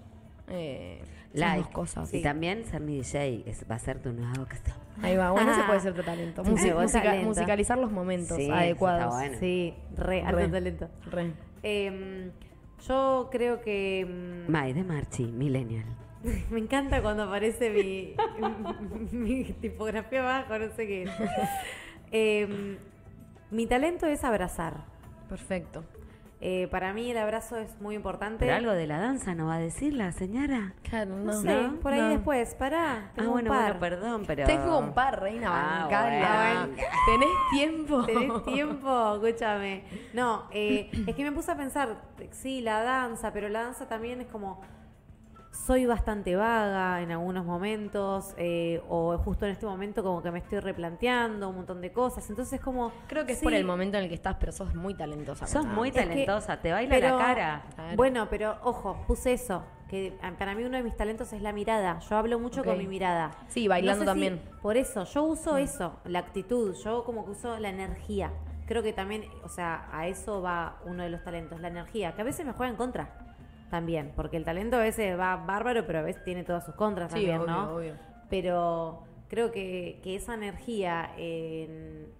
Like. cosas. Y también ser mi DJ es- va a ser tu nueva vocación. Ahí va, bueno, ese puede ser tu talento. Sí, Musi- buen musica- talento. musicalizar los momentos Sí, adecuados. está bueno. Sí, re, alto Re. talento. Re. Eh, yo creo que... mm, Mai de Marchi, Millennial. Me encanta cuando aparece mi, mi tipografía abajo, no sé qué. Eh, mi talento es abrazar. Perfecto. Eh, para mí el abrazo es muy importante. Pero algo de la danza no va a decir la señora. Claro, No, no. sé, ¿no? por ahí No. después, pará. Ah, tengo un bueno, par. bueno, perdón, pero... Tengo un par, reina, Ah, bancala. bueno. ¿Tenés tiempo? ¿Tenés tiempo? Escúchame. No, eh, es que me puse a pensar, sí, la danza, pero la danza también es como. Soy bastante vaga en algunos momentos, eh, o justo en este momento como que me estoy replanteando un montón de cosas. Entonces, como. Creo que es sí, por el momento en el que estás, pero sos muy talentosa. Sos muy la- Es que- talentosa, te baila pero- la cara. Claro. Bueno, pero ojo, puse eso. Que para mí uno de mis talentos es la mirada. Yo hablo mucho con mi mirada. Sí, bailando No sé si- también. por eso, yo uso eso, la actitud. Yo como que uso la energía. Creo que también, o sea, a eso va uno de los talentos, la energía, que a veces me juega en contra también. Porque el talento a veces va bárbaro, pero a veces tiene todas sus contras Sí, también, obvio, ¿no? obvio. Pero creo que, que esa energía en-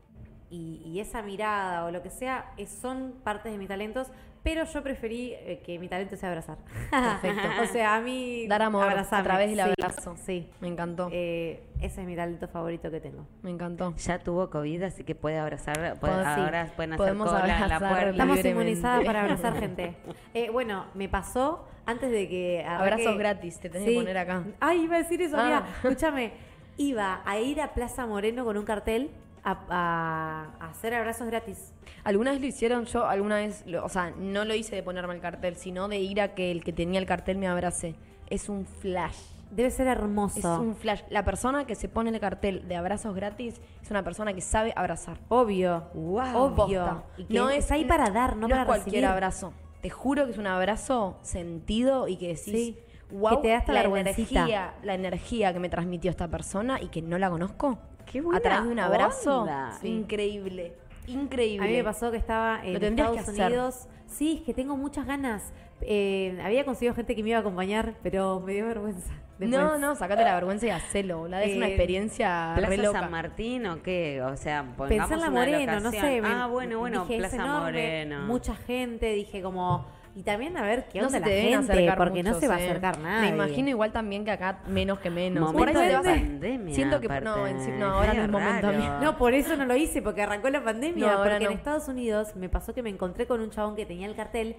y, y esa mirada o lo que sea es- son partes de mis talentos, pero yo preferí eh, que mi talento sea abrazar. Perfecto. o sea, a mí... Dar amor abrazarme. a través del Sí, abrazo. Sí. Me encantó. Eh, ese es mi talento favorito que tengo. Me encantó. Ya tuvo COVID, así que puede abrazar, puede- sí. ahora pueden hacer Podemos cola en la abrazar puerta. Estamos libremente. inmunizadas para abrazar gente. Eh, bueno, me pasó antes de que... Abrazos gratis, te tenés que poner acá. Ay, iba a decir eso, Ah. mira, escúchame. Iba a ir a Plaza Moreno con un cartel a, hacer abrazos gratis. ¿Alguna vez lo hicieron? Yo alguna vez, lo- o sea, no lo hice de ponerme el cartel, sino de ir a que el que tenía el cartel me abrace. Es un flash. Debe ser hermoso. Es un flash. La persona que se pone el cartel de abrazos gratis es una persona que sabe abrazar. Obvio. Wow. Obvio. Y que está ahí para dar, no, para es cualquier recibir. abrazo. Te juro que es un abrazo sentido y que decís, Sí. wow, Que te da hasta la energía, la energía que me transmitió esta persona y que no la conozco. Qué buena a través de un abrazo onda. increíble. increíble. A mí me pasó que estaba en tendrías que Estados hacer. Unidos. Sí, es que tengo muchas ganas. Eh, había conseguido gente que me iba a acompañar, pero me dio vergüenza. No, después. no, sacate la vergüenza y hacelo. boluda. Es una Eh, experiencia re ¿Plaza loca. San Martín o qué? O sea, pongamos Pensé en la una Moreno, no locación. sé. me- Ah, bueno, bueno, dije, es Plaza enorme, Moreno. Mucha gente, dije como... Y también a ver qué no onda se la gente, porque no se va a eh. acercar Me nadie. imagino igual también que acá menos que menos. Por ahí pandemia, Siento que no, en- no, ahora no es momento. raro. No, por eso no lo hice, porque arrancó la pandemia. No, porque en. Estados Unidos me pasó que me encontré con un chabón que tenía el cartel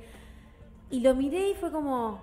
y lo miré y fue como,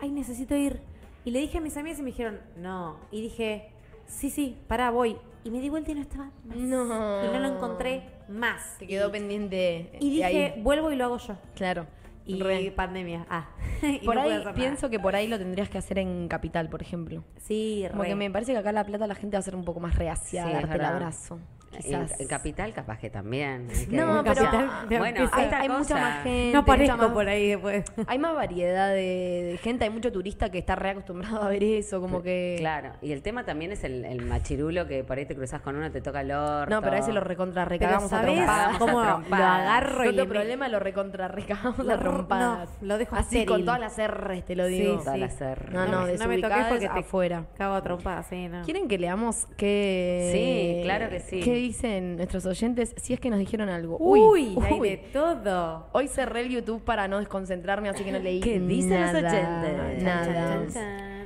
ay, necesito ir. Y le dije a mis amigas y me dijeron, no. Y dije, sí, sí, pará, voy. Y me di vuelta y no estaba más. No. Y no lo encontré más. Te quedó y, pendiente. Y dije, ahí. vuelvo y lo hago yo. Claro. Y Re. pandemia. Ah. Y Por no ahí pienso que por ahí lo tendrías que hacer en Capital, por ejemplo. Sí, Como re. que me parece que acá en La Plata la gente va a ser un poco más reacia Sí, darte el abrazo. En, Quizás. en Capital capaz que también. que- No, pero Capital me bueno, hay, hay mucha más gente. No más- por ahí después. Hay más variedad de, de gente, hay mucho turista que está reacostumbrado a ver eso, como que... Claro, y el tema también es el, el machirulo que por ahí te cruzas con uno, te toca el orto. No, pero a ese lo recontra recagamos a ¿sabés trompadas. cómo A lo agarro y No le te problema, lo recontra recagamos a trompadas. no, lo dejo Así estéril. con todas las R's, te lo Sí, digo. Todas sí. las R. No, no, me- me toques desubicadas porque te afuera. Cago a trompadas, sí, no. ¿Quieren que leamos qué... Sí, claro que sí. ¿Qué dicen nuestros oyentes? Si es que nos dijeron algo. Uy, hay uy. de todo. Hoy cerré el YouTube para no desconcentrarme, así que no leí ¿Qué dicen los nada, oyentes? Nada. Chan, chan, chan.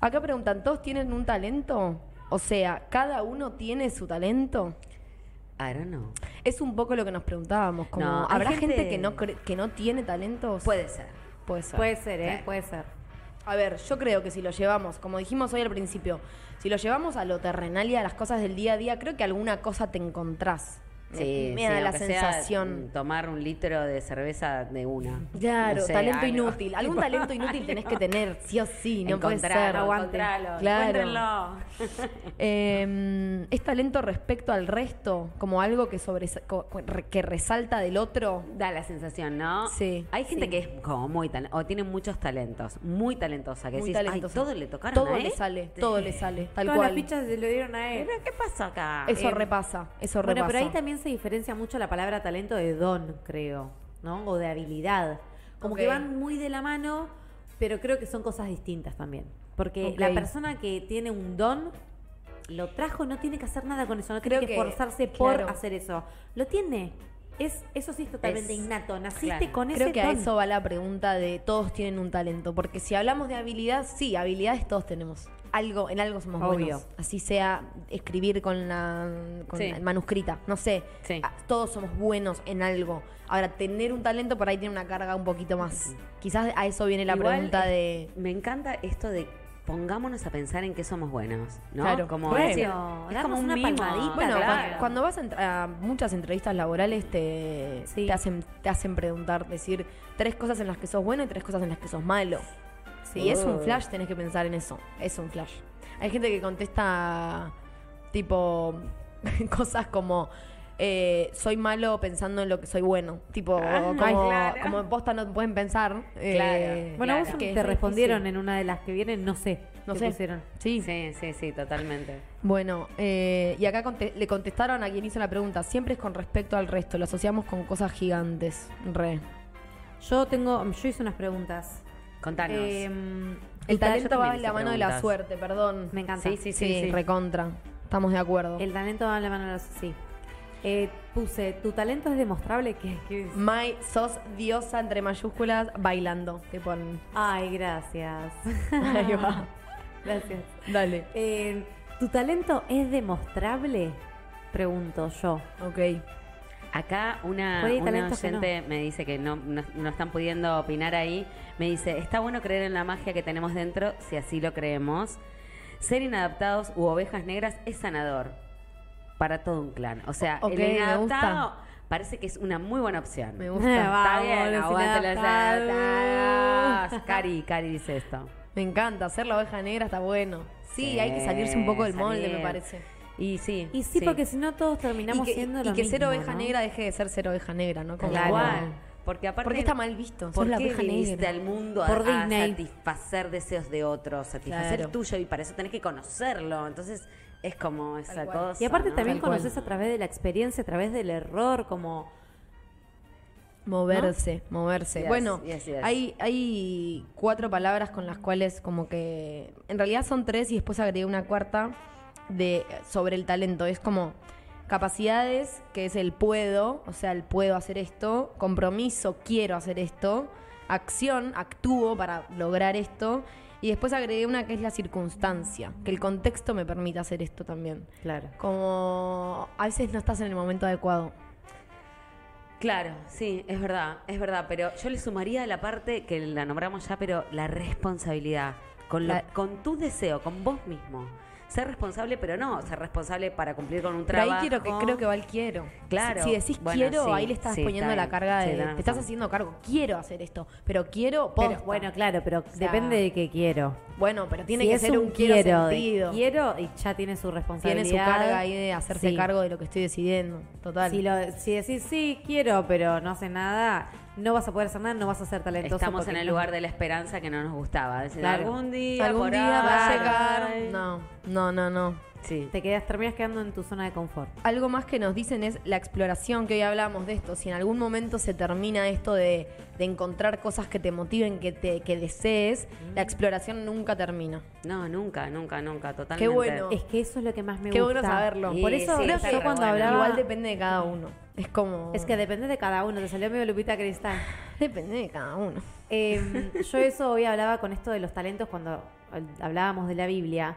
Acá preguntan, ¿todos tienen un talento? O sea, ¿cada uno tiene su talento? I don't know. Es un poco lo que nos preguntábamos. Como, No, ¿Habrá gente, gente- que, no cre- que no tiene talentos? Puede ser. Puede ser. Puede ser, ¿eh? Puede ser. A ver, yo creo que si lo llevamos, como dijimos hoy al principio, si lo llevamos a lo terrenal y a las cosas del día a día, creo que alguna cosa te encontrás. Sí, me sí, da la sea, sensación. tomar un litro de cerveza de una. Claro, No sé, talento algo. inútil. Algún talento inútil tenés que tener, sí o sí, no puede ser. Encontralo, aguante. Claro. Eh, ¿Es talento respecto al resto? Como algo que, co- que resalta del otro. Da la sensación, ¿no? Sí. Hay gente Sí. que es como muy talentosa, o tiene muchos talentos, muy talentosa, que Muy decís, talentosa. ay, todo le tocaron Todo a le él. sale, todo le sale, tal Todas cual. las fichas se lo dieron a él. Pero, ¿qué pasó acá? Eso Eh, repasa, eso Bueno, repasa. pero ahí también se diferencia mucho la palabra talento de don, creo, ¿no? O de habilidad. Como que van muy de la mano, pero creo que son cosas distintas también. Porque la persona que tiene un don, lo trajo, no tiene que hacer nada con eso, no Creo tiene que que, esforzarse por claro. hacer eso. Lo tiene. Es, eso sí es totalmente Es- innato. Naciste claro. con ese Creo que a eso va la pregunta de todos tienen un talento. Porque si hablamos de habilidad, sí, habilidades todos tenemos. Algo, en algo somos Obvio. buenos. Así sea escribir con la, con Sí. la manuscrita. No sé. Sí. Ah, Todos somos buenos en algo. Ahora, tener un talento por ahí tiene una carga un poquito más. Quizás a eso viene la Igual pregunta es- de. Me encanta esto de pongámonos a pensar en qué somos buenos, ¿no? Claro. como Bueno, decir, es como un una mimo. palmadita, Bueno, claro. cua- cuando vas a, muchas entrevistas laborales te, Sí. te, hacen, te hacen preguntar, decir tres cosas en las que sos bueno y tres cosas en las que sos malo. Sí. Es un Oh. flash, tenés que pensar en eso. Es un flash. Hay gente que contesta tipo cosas como eh, soy malo pensando en lo que soy bueno. Tipo, Ah, como, claro. como en posta no pueden pensar. eh, Claro. Bueno, Claro. vos que te es respondieron difícil. en una de las que vienen, no sé. No sé. pusieron. Sí. Sí, sí, sí, totalmente. Bueno, eh, y acá conte- le contestaron a quien hizo la pregunta. Siempre es con respecto al resto. Lo asociamos con cosas gigantes. Re. Yo tengo, yo hice unas preguntas. Contanos. Em, El talento va hice la mano de la suerte, perdón. me encanta. Sí, sí, Sí, sí. recontra. Estamos de acuerdo. El talento va en la mano de la sí. Eh, puse, ¿tu talento es demostrable? ¿Qué, qué es? Mai, sos diosa entre mayúsculas bailando. Te ponen. Ay, gracias. Ahí va. gracias. Dale. Eh, ¿Tu talento es demostrable? Pregunto yo. Ok. Acá una, una oyente me dice que no, no, no están pudiendo opinar ahí. Me dice, está bueno creer en la magia que tenemos dentro, si así lo creemos. Ser inadaptados u ovejas negras es sanador para todo un clan. O sea, el inadaptado parece que es una muy buena opción. Me gusta. Está bien, aguante. Cari, Cari dice esto. Me encanta. Ser la oveja negra está bueno. Sí, Sí, hay que salirse un poco del molde, salir. me parece. Y sí. Y sí, porque si no todos terminamos y que, siendo y lo que mismo, ser oveja ¿no? negra deje de ser ser oveja negra, ¿no? Como- Claro. cual. Porque aparte. Porque está mal visto. ¿Por la qué oveja viniste negra. al mundo a, Por a satisfacer deseos de otros, satisfacer Claro. el tuyo y para eso tenés que conocerlo? Entonces Es como esa cosa. Y aparte ¿no? también Tal cual. conoces a través de la experiencia, a través del error, como... Moverse, moverse. Yes, bueno, yes, yes. Hay, hay cuatro palabras con las cuales como que... En realidad son tres y después agregué una cuarta de sobre el talento. Es como capacidades, que es el puedo, o sea, el puedo hacer esto. Compromiso, quiero hacer esto. Acción, actúo para lograr esto. Y después agregué una que es la circunstancia, que el contexto me permite hacer esto también. Claro. Como a veces no estás en el momento adecuado. Claro, sí, es verdad, es verdad, pero yo le sumaría la parte que la nombramos ya, pero la responsabilidad, con, lo- La- con tu deseo, con vos mismo. Ser responsable, pero no ser responsable para cumplir con un Pero ahí trabajo. quiero que, creo que va el quiero. Claro. Si, si decís Bueno, quiero, sí, ahí le estás sí, poniendo está la carga Sí, de. te estás haciendo cargo. Quiero hacer esto, pero quiero Pero, bueno, claro, pero sea, depende de qué quiero. Bueno, pero tiene Si que ser un, quiero, sentido. quiero y ya tiene su responsabilidad. Tiene su carga ahí de hacerse cargo de lo que estoy decidiendo. Total. Si, lo, si decís sí, quiero, pero no hace nada, no vas a poder hacer nada, no vas a ser talentoso. Estamos porque en el lugar de la esperanza que no nos gustaba. Decir, Claro. algún día, Algún día va a llegar. No, no, no, no. Sí. Te quedas, terminas quedando en tu zona de confort. Algo más que nos dicen es la exploración, que hoy hablamos de esto. Si en algún momento se termina esto de, de encontrar cosas que te motiven, que te que desees, la exploración nunca termina. No, nunca, nunca, nunca, totalmente. Qué bueno. Es que eso es lo que más me Qué gusta. bueno saberlo. Por eso sí, yo cuando bueno. hablaba... Igual depende de cada uno. Es como. Es que depende de cada uno, te salió medio Lupita Cristal. Depende de cada uno. Eh, yo eso hoy hablaba con esto de los talentos cuando hablábamos de la Biblia,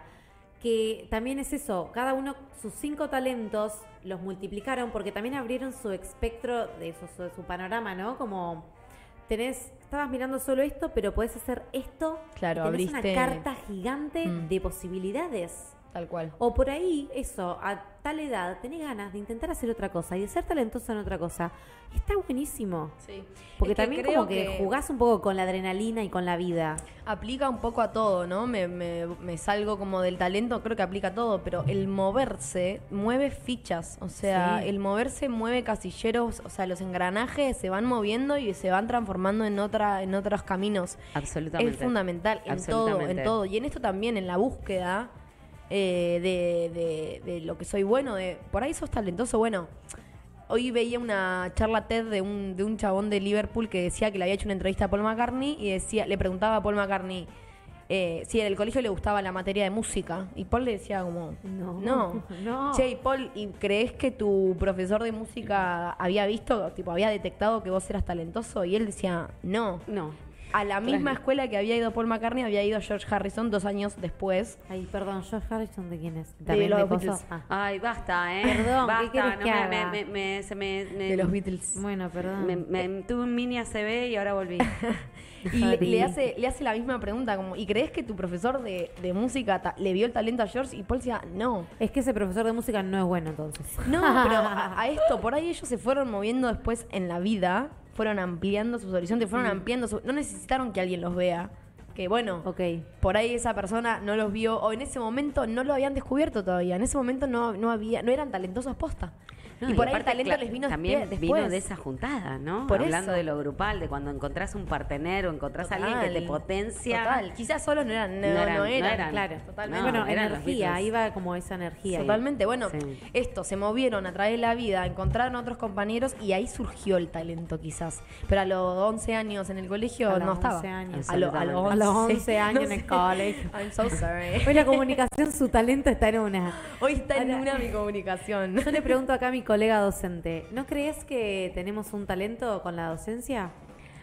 que también es eso, cada uno sus cinco talentos los multiplicaron porque también abrieron su espectro de su, panorama, ¿no? Como tenés, estabas mirando solo esto, pero podés hacer esto. Claro, tenés abriste- una carta gigante Mm. de posibilidades. Tal cual. O por ahí, eso, a tal edad, tenés ganas de intentar hacer otra cosa y de ser talentoso en otra cosa. Está buenísimo. Sí. Porque Es que también creo como que, jugás un poco con la adrenalina y con la vida. Aplica un poco a todo, ¿no? Me, me- me salgo como del talento, creo que aplica a todo, pero el moverse mueve fichas, o sea, Sí. el moverse mueve casilleros, o sea, los engranajes se van moviendo y se van transformando en otra en otros caminos. Absolutamente. Es fundamental en todo, en todo. Y en esto también, en la búsqueda eh, de, de- de lo que soy bueno, de por ahí sos talentoso, bueno. Hoy veía una charla TED de un, de un chabón de Liverpool que decía que le había hecho una entrevista a Paul McCartney y decía, le preguntaba a Paul McCartney eh, si en el colegio le gustaba la materia de música. Y Paul le decía como, No, no. no. Che, y Paul, ¿y crees que tu profesor de música había visto, tipo, había detectado que vos eras talentoso? Y él decía, no. No. A la misma escuela que había ido Paul McCartney había ido George Harrison dos años después. Ay, perdón, George Harrison, ¿de quién es? De ¿También los de? Beatles. Ah. Ay, basta, ¿eh? Perdón, ¿qué basta. querés no que me, haga? me, me- se me, me- De los Beatles. Bueno, perdón. me, me- tuve un mini ACB y ahora volví. Y le, hace, le hace la misma pregunta, como, ¿y crees que tu profesor de, de música ta- le vio el talento a George? Y Paul decía, no. Es que ese profesor de música no es bueno, entonces. No, pero a, a esto, por ahí ellos se fueron moviendo después en la vida, fueron ampliando sus horizontes, fueron ampliando su... No necesitaron que alguien los vea. Que bueno, Ok. por ahí esa persona no los vio, o en ese momento no lo habían descubierto todavía. En ese momento no, no había, no eran talentosos posta. No, y por ahí el talento les vino también después. vino de esa juntada, ¿no? Por Hablando eso. de lo grupal, de cuando encontrás un partener o encontrás a alguien que te potencia. Total. Quizás solos no eran, no, No eran, no no eran, eran. Claro, Totalmente. No, bueno, eran energía, ahí va como esa energía. Totalmente. Bueno, Sí. esto, se movieron a través de la vida, encontraron otros compañeros y ahí surgió el talento quizás. Pero a los 11 años en el colegio A los no estaba. 11 años. A, lo- a los A los 11, 11 años en el colegio. I'm so sorry. Hoy la comunicación, su talento está en una. Hoy está en una mi comunicación. Yo le pregunto acá a mi colega docente, ¿no crees que tenemos un talento con la docencia?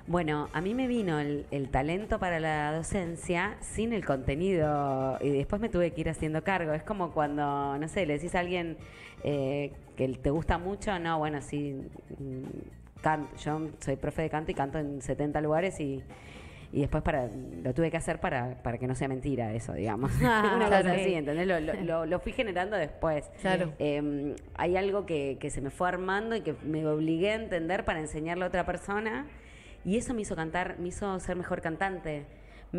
Bueno, a mí me vino el, talento para la docencia sin el contenido y después me tuve que ir haciendo cargo. Es como cuando, no sé, le decís a alguien eh, que te gusta mucho, no, bueno, sí, mm, canto. yo soy profe de canto y canto en 70 lugares y, y después para lo tuve que hacer para, para que no sea mentira eso, digamos. Ah, Una claro. cosa así, ¿entendés? Lo, lo- fui generando después. Claro. Eh, hay algo que, que se me fue armando y que me obligué a entender para enseñarle a otra persona y eso me hizo cantar, me hizo ser mejor cantante.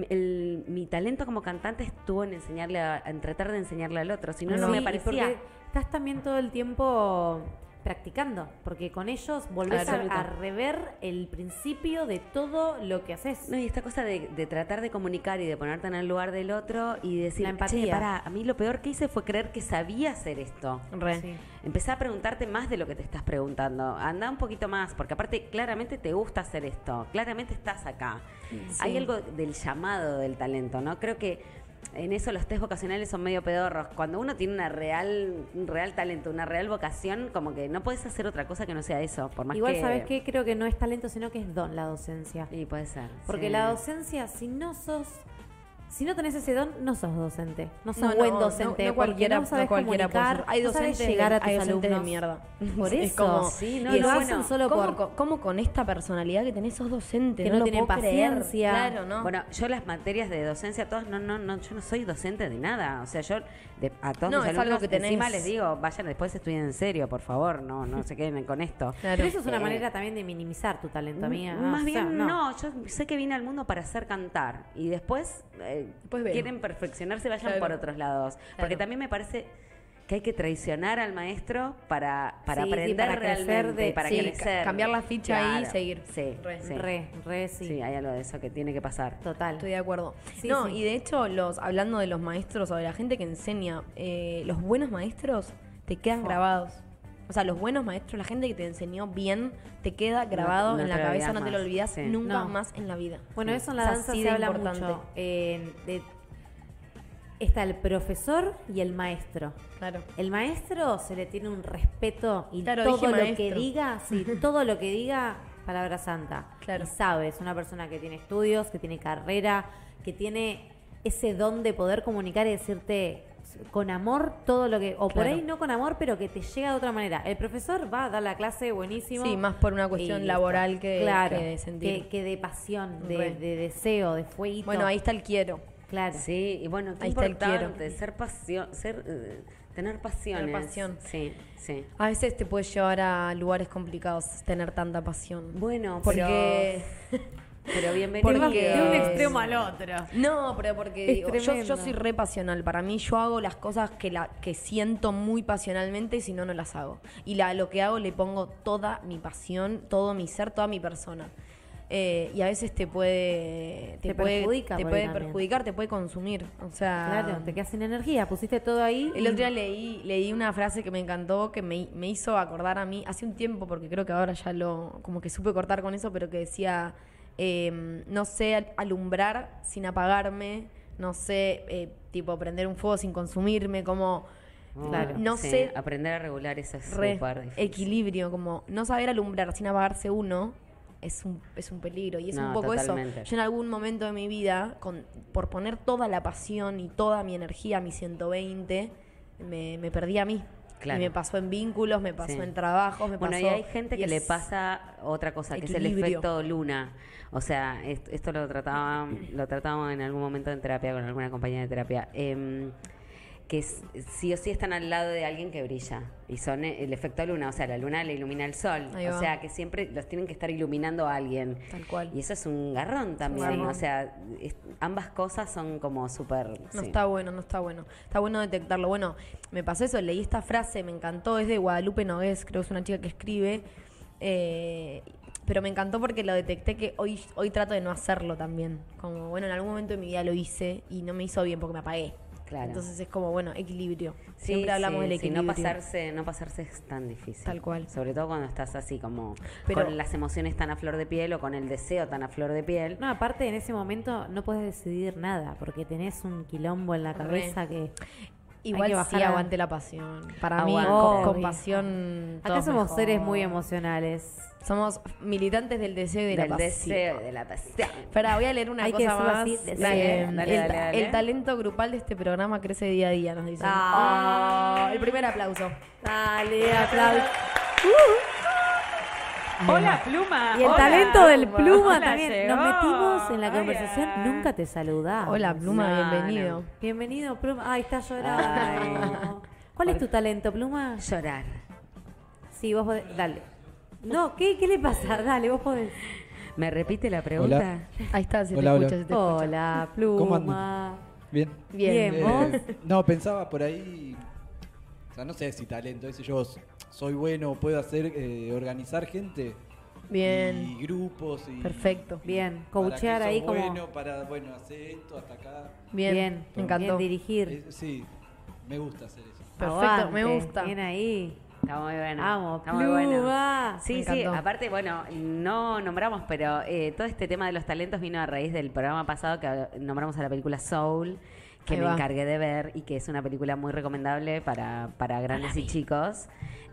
El- mi talento como cantante estuvo en enseñarle a, en tratar de enseñarle al otro, si no, no me parecía. estás también todo el tiempo practicando, porque con ellos volvés a, rever el principio de todo lo que haces. No, y esta cosa de, de tratar de comunicar y de ponerte en el lugar del otro y decir, La empatía. "Che, pará, a mí lo peor que hice fue creer que sabía hacer esto. Re. Sí. Empecé a preguntarte más de lo que te estás preguntando. Anda un poquito más, porque aparte claramente te gusta hacer esto, claramente estás acá. Hay algo del llamado del talento, ¿no? Creo que en eso los test vocacionales son medio pedorros. Cuando uno tiene una real, un real talento, una real vocación, como que no puedes hacer otra cosa que no sea eso, por más Igual, que... ¿sabes qué? Creo que no es talento, sino que es don la docencia. Y puede ser. Porque sí. la docencia, si no sos. Si no tenés ese don, no sos docente. No sos No, buen no, docente. no- porque cualquiera- no sabes no cualquiera puede comunicar, ser. Hay no docentes llegar a tus hay docentes de alumnos. mierda. Por Es eso. como- Sí, no, y no, lo bueno, hacen solo ¿Cómo, por... co- cómo con esta personalidad que tenés sos docente? Que no lo tienen puedo creer. paciencia. Claro, ¿no? Bueno, yo las materias de docencia, todas, no, no, no, yo no soy docente de nada. O sea, yo de- a todos No, mis es algo que tenés- encima les digo, vayan después estudien en serio, por favor, no, no se queden con esto. Claro. Pero eso es una Eh, manera también de minimizar tu talento, amiga. M- Más O sea, bien, no. yo sé que vine al mundo para hacer cantar y después, eh, quieren perfeccionarse, vayan Claro. por otros lados. Porque también me parece que hay que traicionar al maestro para, para Sí, sí, aprender para crecer realmente, de- para sí, crecer. ca- cambiar la ficha ahí y seguir. Sí, Re. sí. Re, re, sí. Sí, hay algo de eso que tiene que pasar. Total. Estoy de acuerdo. Sí, no, sí. y de hecho, los hablando de los maestros o de la gente que enseña, eh, los buenos maestros te quedan grabados. O sea, los buenos maestros, la gente que te enseñó bien, te queda grabado no en la cabeza, no te lo olvidas Sí. nunca No. más en la vida. Bueno, eso en la Es danza así se habla importante. mucho. eh, de- está el profesor y el maestro. Claro. El maestro se le tiene un respeto y Claro, todo lo que diga, sí, todo lo que diga, palabra santa. Claro. Y sabe, es una persona que tiene estudios, que tiene carrera, que tiene ese don de poder comunicar y decirte con amor todo lo que, o por ahí no con amor, pero que te llega de otra manera. El profesor va a dar la clase buenísimo. Sí, más por una cuestión y laboral que- claro, que de sentir. Que, que de pasión, de, de deseo, de fueguito. Bueno, ahí está el quiero. Claro. Sí, y bueno, qué Ahí está el importante, quiero. ser pasión, ser, eh, tener pasiones. Tener pasión. Sí, sí. A veces te puede llevar a lugares complicados tener tanta pasión. Bueno, Porque... pero, pero bienvenido. Porque- de un extremo al otro. No, pero porque digo, yo, soy re pasional. Para mí yo hago las cosas que, la, que siento muy pasionalmente y si no, no las hago. Y la, lo que hago le pongo toda mi pasión, todo mi ser, toda mi persona. Eh, y a veces te puede... Te, Te puede, perjudica te puede perjudicar, te puede consumir. O sea... Claro, te quedas sin energía, pusiste todo ahí. El y- otro día leí, leí una frase que me encantó, que me, me hizo acordar a mí, hace un tiempo, porque creo que ahora ya lo, como que supe cortar con eso, pero que decía, eh, no sé al- alumbrar sin apagarme, no sé, eh, tipo, prender un fuego sin consumirme, como, Claro, no Sí, sé, Aprender a regular eso es re, súper difícil. equilibrio, como, no saber alumbrar sin apagarse uno. Es un, es un peligro y es No, un poco totalmente. eso. Yo en algún momento de mi vida, con, por poner toda la pasión y toda mi energía, mi 120, me, me perdí a mí. Claro. Y me pasó en vínculos, me pasó Sí. en trabajos, me Bueno, pasó... y hay gente y que le pasa otra cosa, que es el equilibrio. efecto luna. O sea, est- esto, lo trataba, lo tratábamos en algún momento en terapia con alguna compañía de terapia. em, que sí o sí están al lado de alguien que brilla. Y son eh, el efecto luna, o sea, la luna le ilumina el sol. O sea, que siempre los tienen que estar iluminando a alguien. Tal cual. Y eso es un garrón también. O sea, es- ambas cosas son como súper... No sí. está bueno, no está bueno. Está bueno detectarlo. Bueno, me pasó eso, leí esta frase, me encantó, es de Guadalupe Nogués, creo que es una chica que escribe. eh, pero me encantó porque lo detecté que hoy, hoy trato de no hacerlo también. Como, bueno, en algún momento de mi vida lo hice y no me hizo bien porque me apagué. Claro. Entonces es como, bueno, equilibrio. Sí, Siempre hablamos sí, del sí, equilibrio. no pasarse, no pasarse es tan difícil. Tal cual. Sobre todo cuando estás así como Pero- con las emociones tan a flor de piel o con el deseo tan a flor de piel. No, aparte en ese momento no puedes decidir nada, porque tenés un quilombo en la Re. cabeza que... Igual Hay que sí bajar a- aguante la pasión. Para mí, con, con pasión. Acá somos mejor. seres muy emocionales. Somos militantes del deseo y de del la pasión. deseo, de la pasión. Espera, voy a leer una Hay cosa más. así. Dale, Eh, dale, el, dale, el talento grupal de este programa crece día a día, nos dicen. Ah. Oh, el primer aplauso. Dale, aplausos. Hola, Pluma. Y el Hola, talento del pluma Hola, también. llegó. Nos metimos en la Hola. conversación, nunca te saludamos. Hola, Pluma, No, bienvenido. Bienvenido, Pluma. Ay, está llorando. ¿Cuál es tu talento, Pluma? Llorar. Sí, vos podés. Dale. No, ¿qué, ¿qué le pasa? Dale, vos podés. ¿Me repite la pregunta? Ahí está, se te Hola, hola. escucha, se te escucha. Hola, ¿Cómo Pluma. Bien. Bien. Bien, vos. Eh, no, pensaba por ahí. Sea, no sé si talento, ese yo soy bueno, puedo hacer, eh, organizar gente. Bien. Y grupos. Y, Perfecto. Bien, coachear ahí como- bueno, para, bueno, hacer esto hasta acá. Bien, Bien, me encantó. bien dirigir. Eh, sí, me gusta hacer eso. Perfecto, me gusta. Bien ahí. Está muy bueno. Vamos, está muy bueno. Sí, sí, aparte, bueno, no nombramos, pero eh, todo este tema de los talentos vino a raíz del programa pasado que nombramos a la película Soul, que me va. encargué de ver y que es una película muy recomendable para, para grandes y chicos.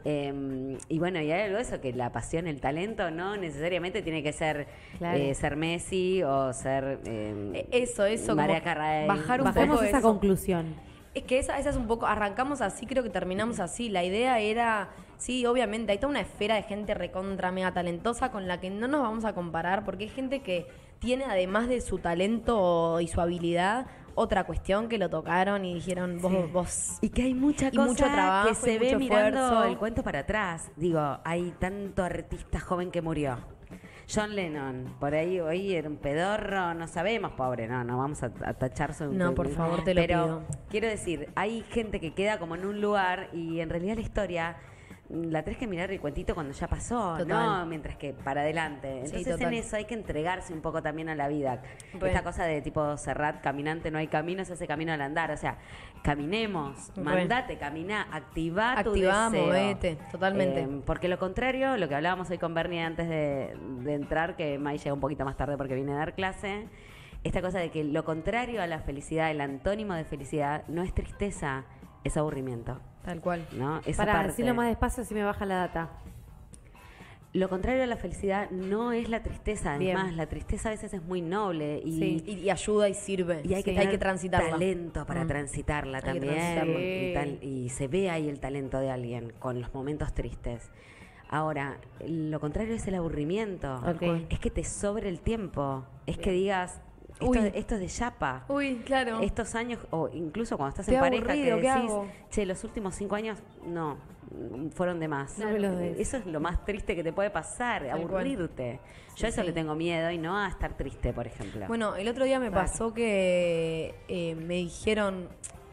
Eh, y bueno, y hay algo de eso, que la pasión, el talento no necesariamente tiene que ser Claro. eh, ser Messi o ser eh, Eh, Eso, eso. María Carrey. Bajar un Bajemos poco esa eso. conclusión. Es que esa, esa es un poco, arrancamos así, creo que terminamos así. La idea era, sí, obviamente, hay toda una esfera de gente recontra mega talentosa con la que no nos vamos a comparar, porque hay gente que tiene, además de su talento y su habilidad, otra cuestión que lo tocaron y dijeron, vos, vos. Y que hay mucha Y cosa mucho trabajo que se y ve mucho mirando esfuerzo. el cuento para atrás. Digo, hay tanto artista joven que murió. John Lennon, por ahí hoy era un pedorro, no sabemos, pobre, no, no vamos a, a tachar su... No, por favor, te lo Pero pido. quiero decir, hay gente que queda como en un lugar y en realidad la historia la tenés que mirar el cuentito cuando ya pasó, Total. ¿no? Mientras que para adelante. Entonces en eso hay que entregarse un poco también a la vida. Re. Esta cosa de tipo Serrat, caminante no hay camino, se hace camino al andar. O sea, caminemos, Re. mandate, caminá, activá tu Activá, deseo. movete, totalmente. Eh, porque lo contrario, lo que hablábamos hoy con Bernie antes de, de entrar, que May llega un poquito más tarde porque viene a dar clase, esta cosa de que lo contrario a la felicidad, el antónimo de felicidad, no es tristeza, es aburrimiento. Tal cual. ¿no? Esa Para parte. decirlo más despacio si me baja la data. Lo contrario a la felicidad no es la tristeza, Bien. además, la tristeza a veces es muy noble y, Sí, y, y ayuda y sirve. y hay que, Sí, tener transitarla. talento para Mm. transitarla Hay que también. transitarla. Y, tal- y se ve ahí el talento de alguien con los momentos tristes. Ahora, lo contrario es el aburrimiento. Es que te sobre el tiempo. Es que digas, Uy. esto es de chapa. Uy, claro. Estos años, o incluso cuando estás en pareja, aburrido, que ¿qué decís, hago? che, los últimos cinco años, no, fueron de más. No me los des. Eso es lo más triste que te puede pasar, Tal cual. aburrirte. Yo Sí, a eso sí. le tengo miedo y no a estar triste, por ejemplo. Bueno, el otro día me Claro. pasó que eh, me dijeron,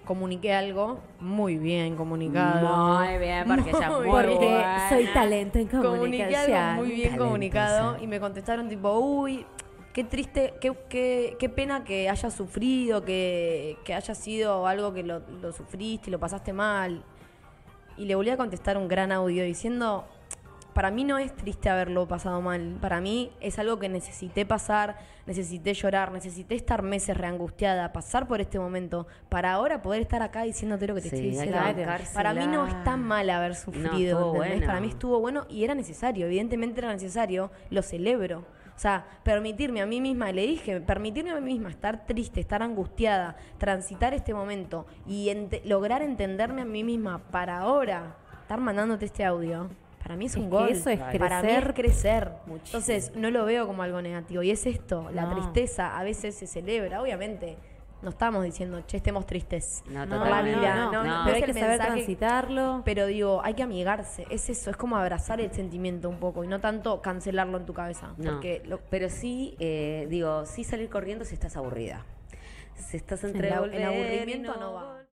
comuniqué algo muy bien comunicado. Muy bien, porque ella es muy. Porque buena. soy talento en Comuniqué comunicación. algo muy bien Talentosa. comunicado y me contestaron tipo, uy, qué triste, qué, qué, qué pena que hayas sufrido, que, que haya sido algo que lo, lo sufriste y lo pasaste mal. Y le volví a contestar un gran audio diciendo, para mí no es triste haberlo pasado mal, para mí es algo que necesité pasar, necesité llorar, necesité estar meses reangustiada, pasar por este momento, para ahora poder estar acá diciéndote lo que te Sí, estoy diciendo. Para mí no está mal haber sufrido, bueno. Para mí estuvo bueno y era necesario, evidentemente era necesario, lo celebro. O sea, permitirme a mí misma, le dije, permitirme a mí misma estar triste, estar angustiada, transitar este momento y lograr entenderme a mí misma para ahora estar mandándote este audio. Para mí es, Es un que gol. eso es Para mí es crecer crecer. muchísimo. Entonces, no lo veo como algo negativo. Y es esto, la tristeza a veces se celebra, obviamente. No estamos diciendo, che, estemos tristes. No, No, totalmente. vida, no, no, no, no pero hay que saber mensaje- transitarlo. Pero digo, hay que amigarse. Es eso, es como abrazar el sentimiento un poco y no tanto cancelarlo en tu cabeza. No, Porque lo- pero sí, eh, digo, sí salir corriendo si estás aburrida. Si estás entre El aburrimiento no va.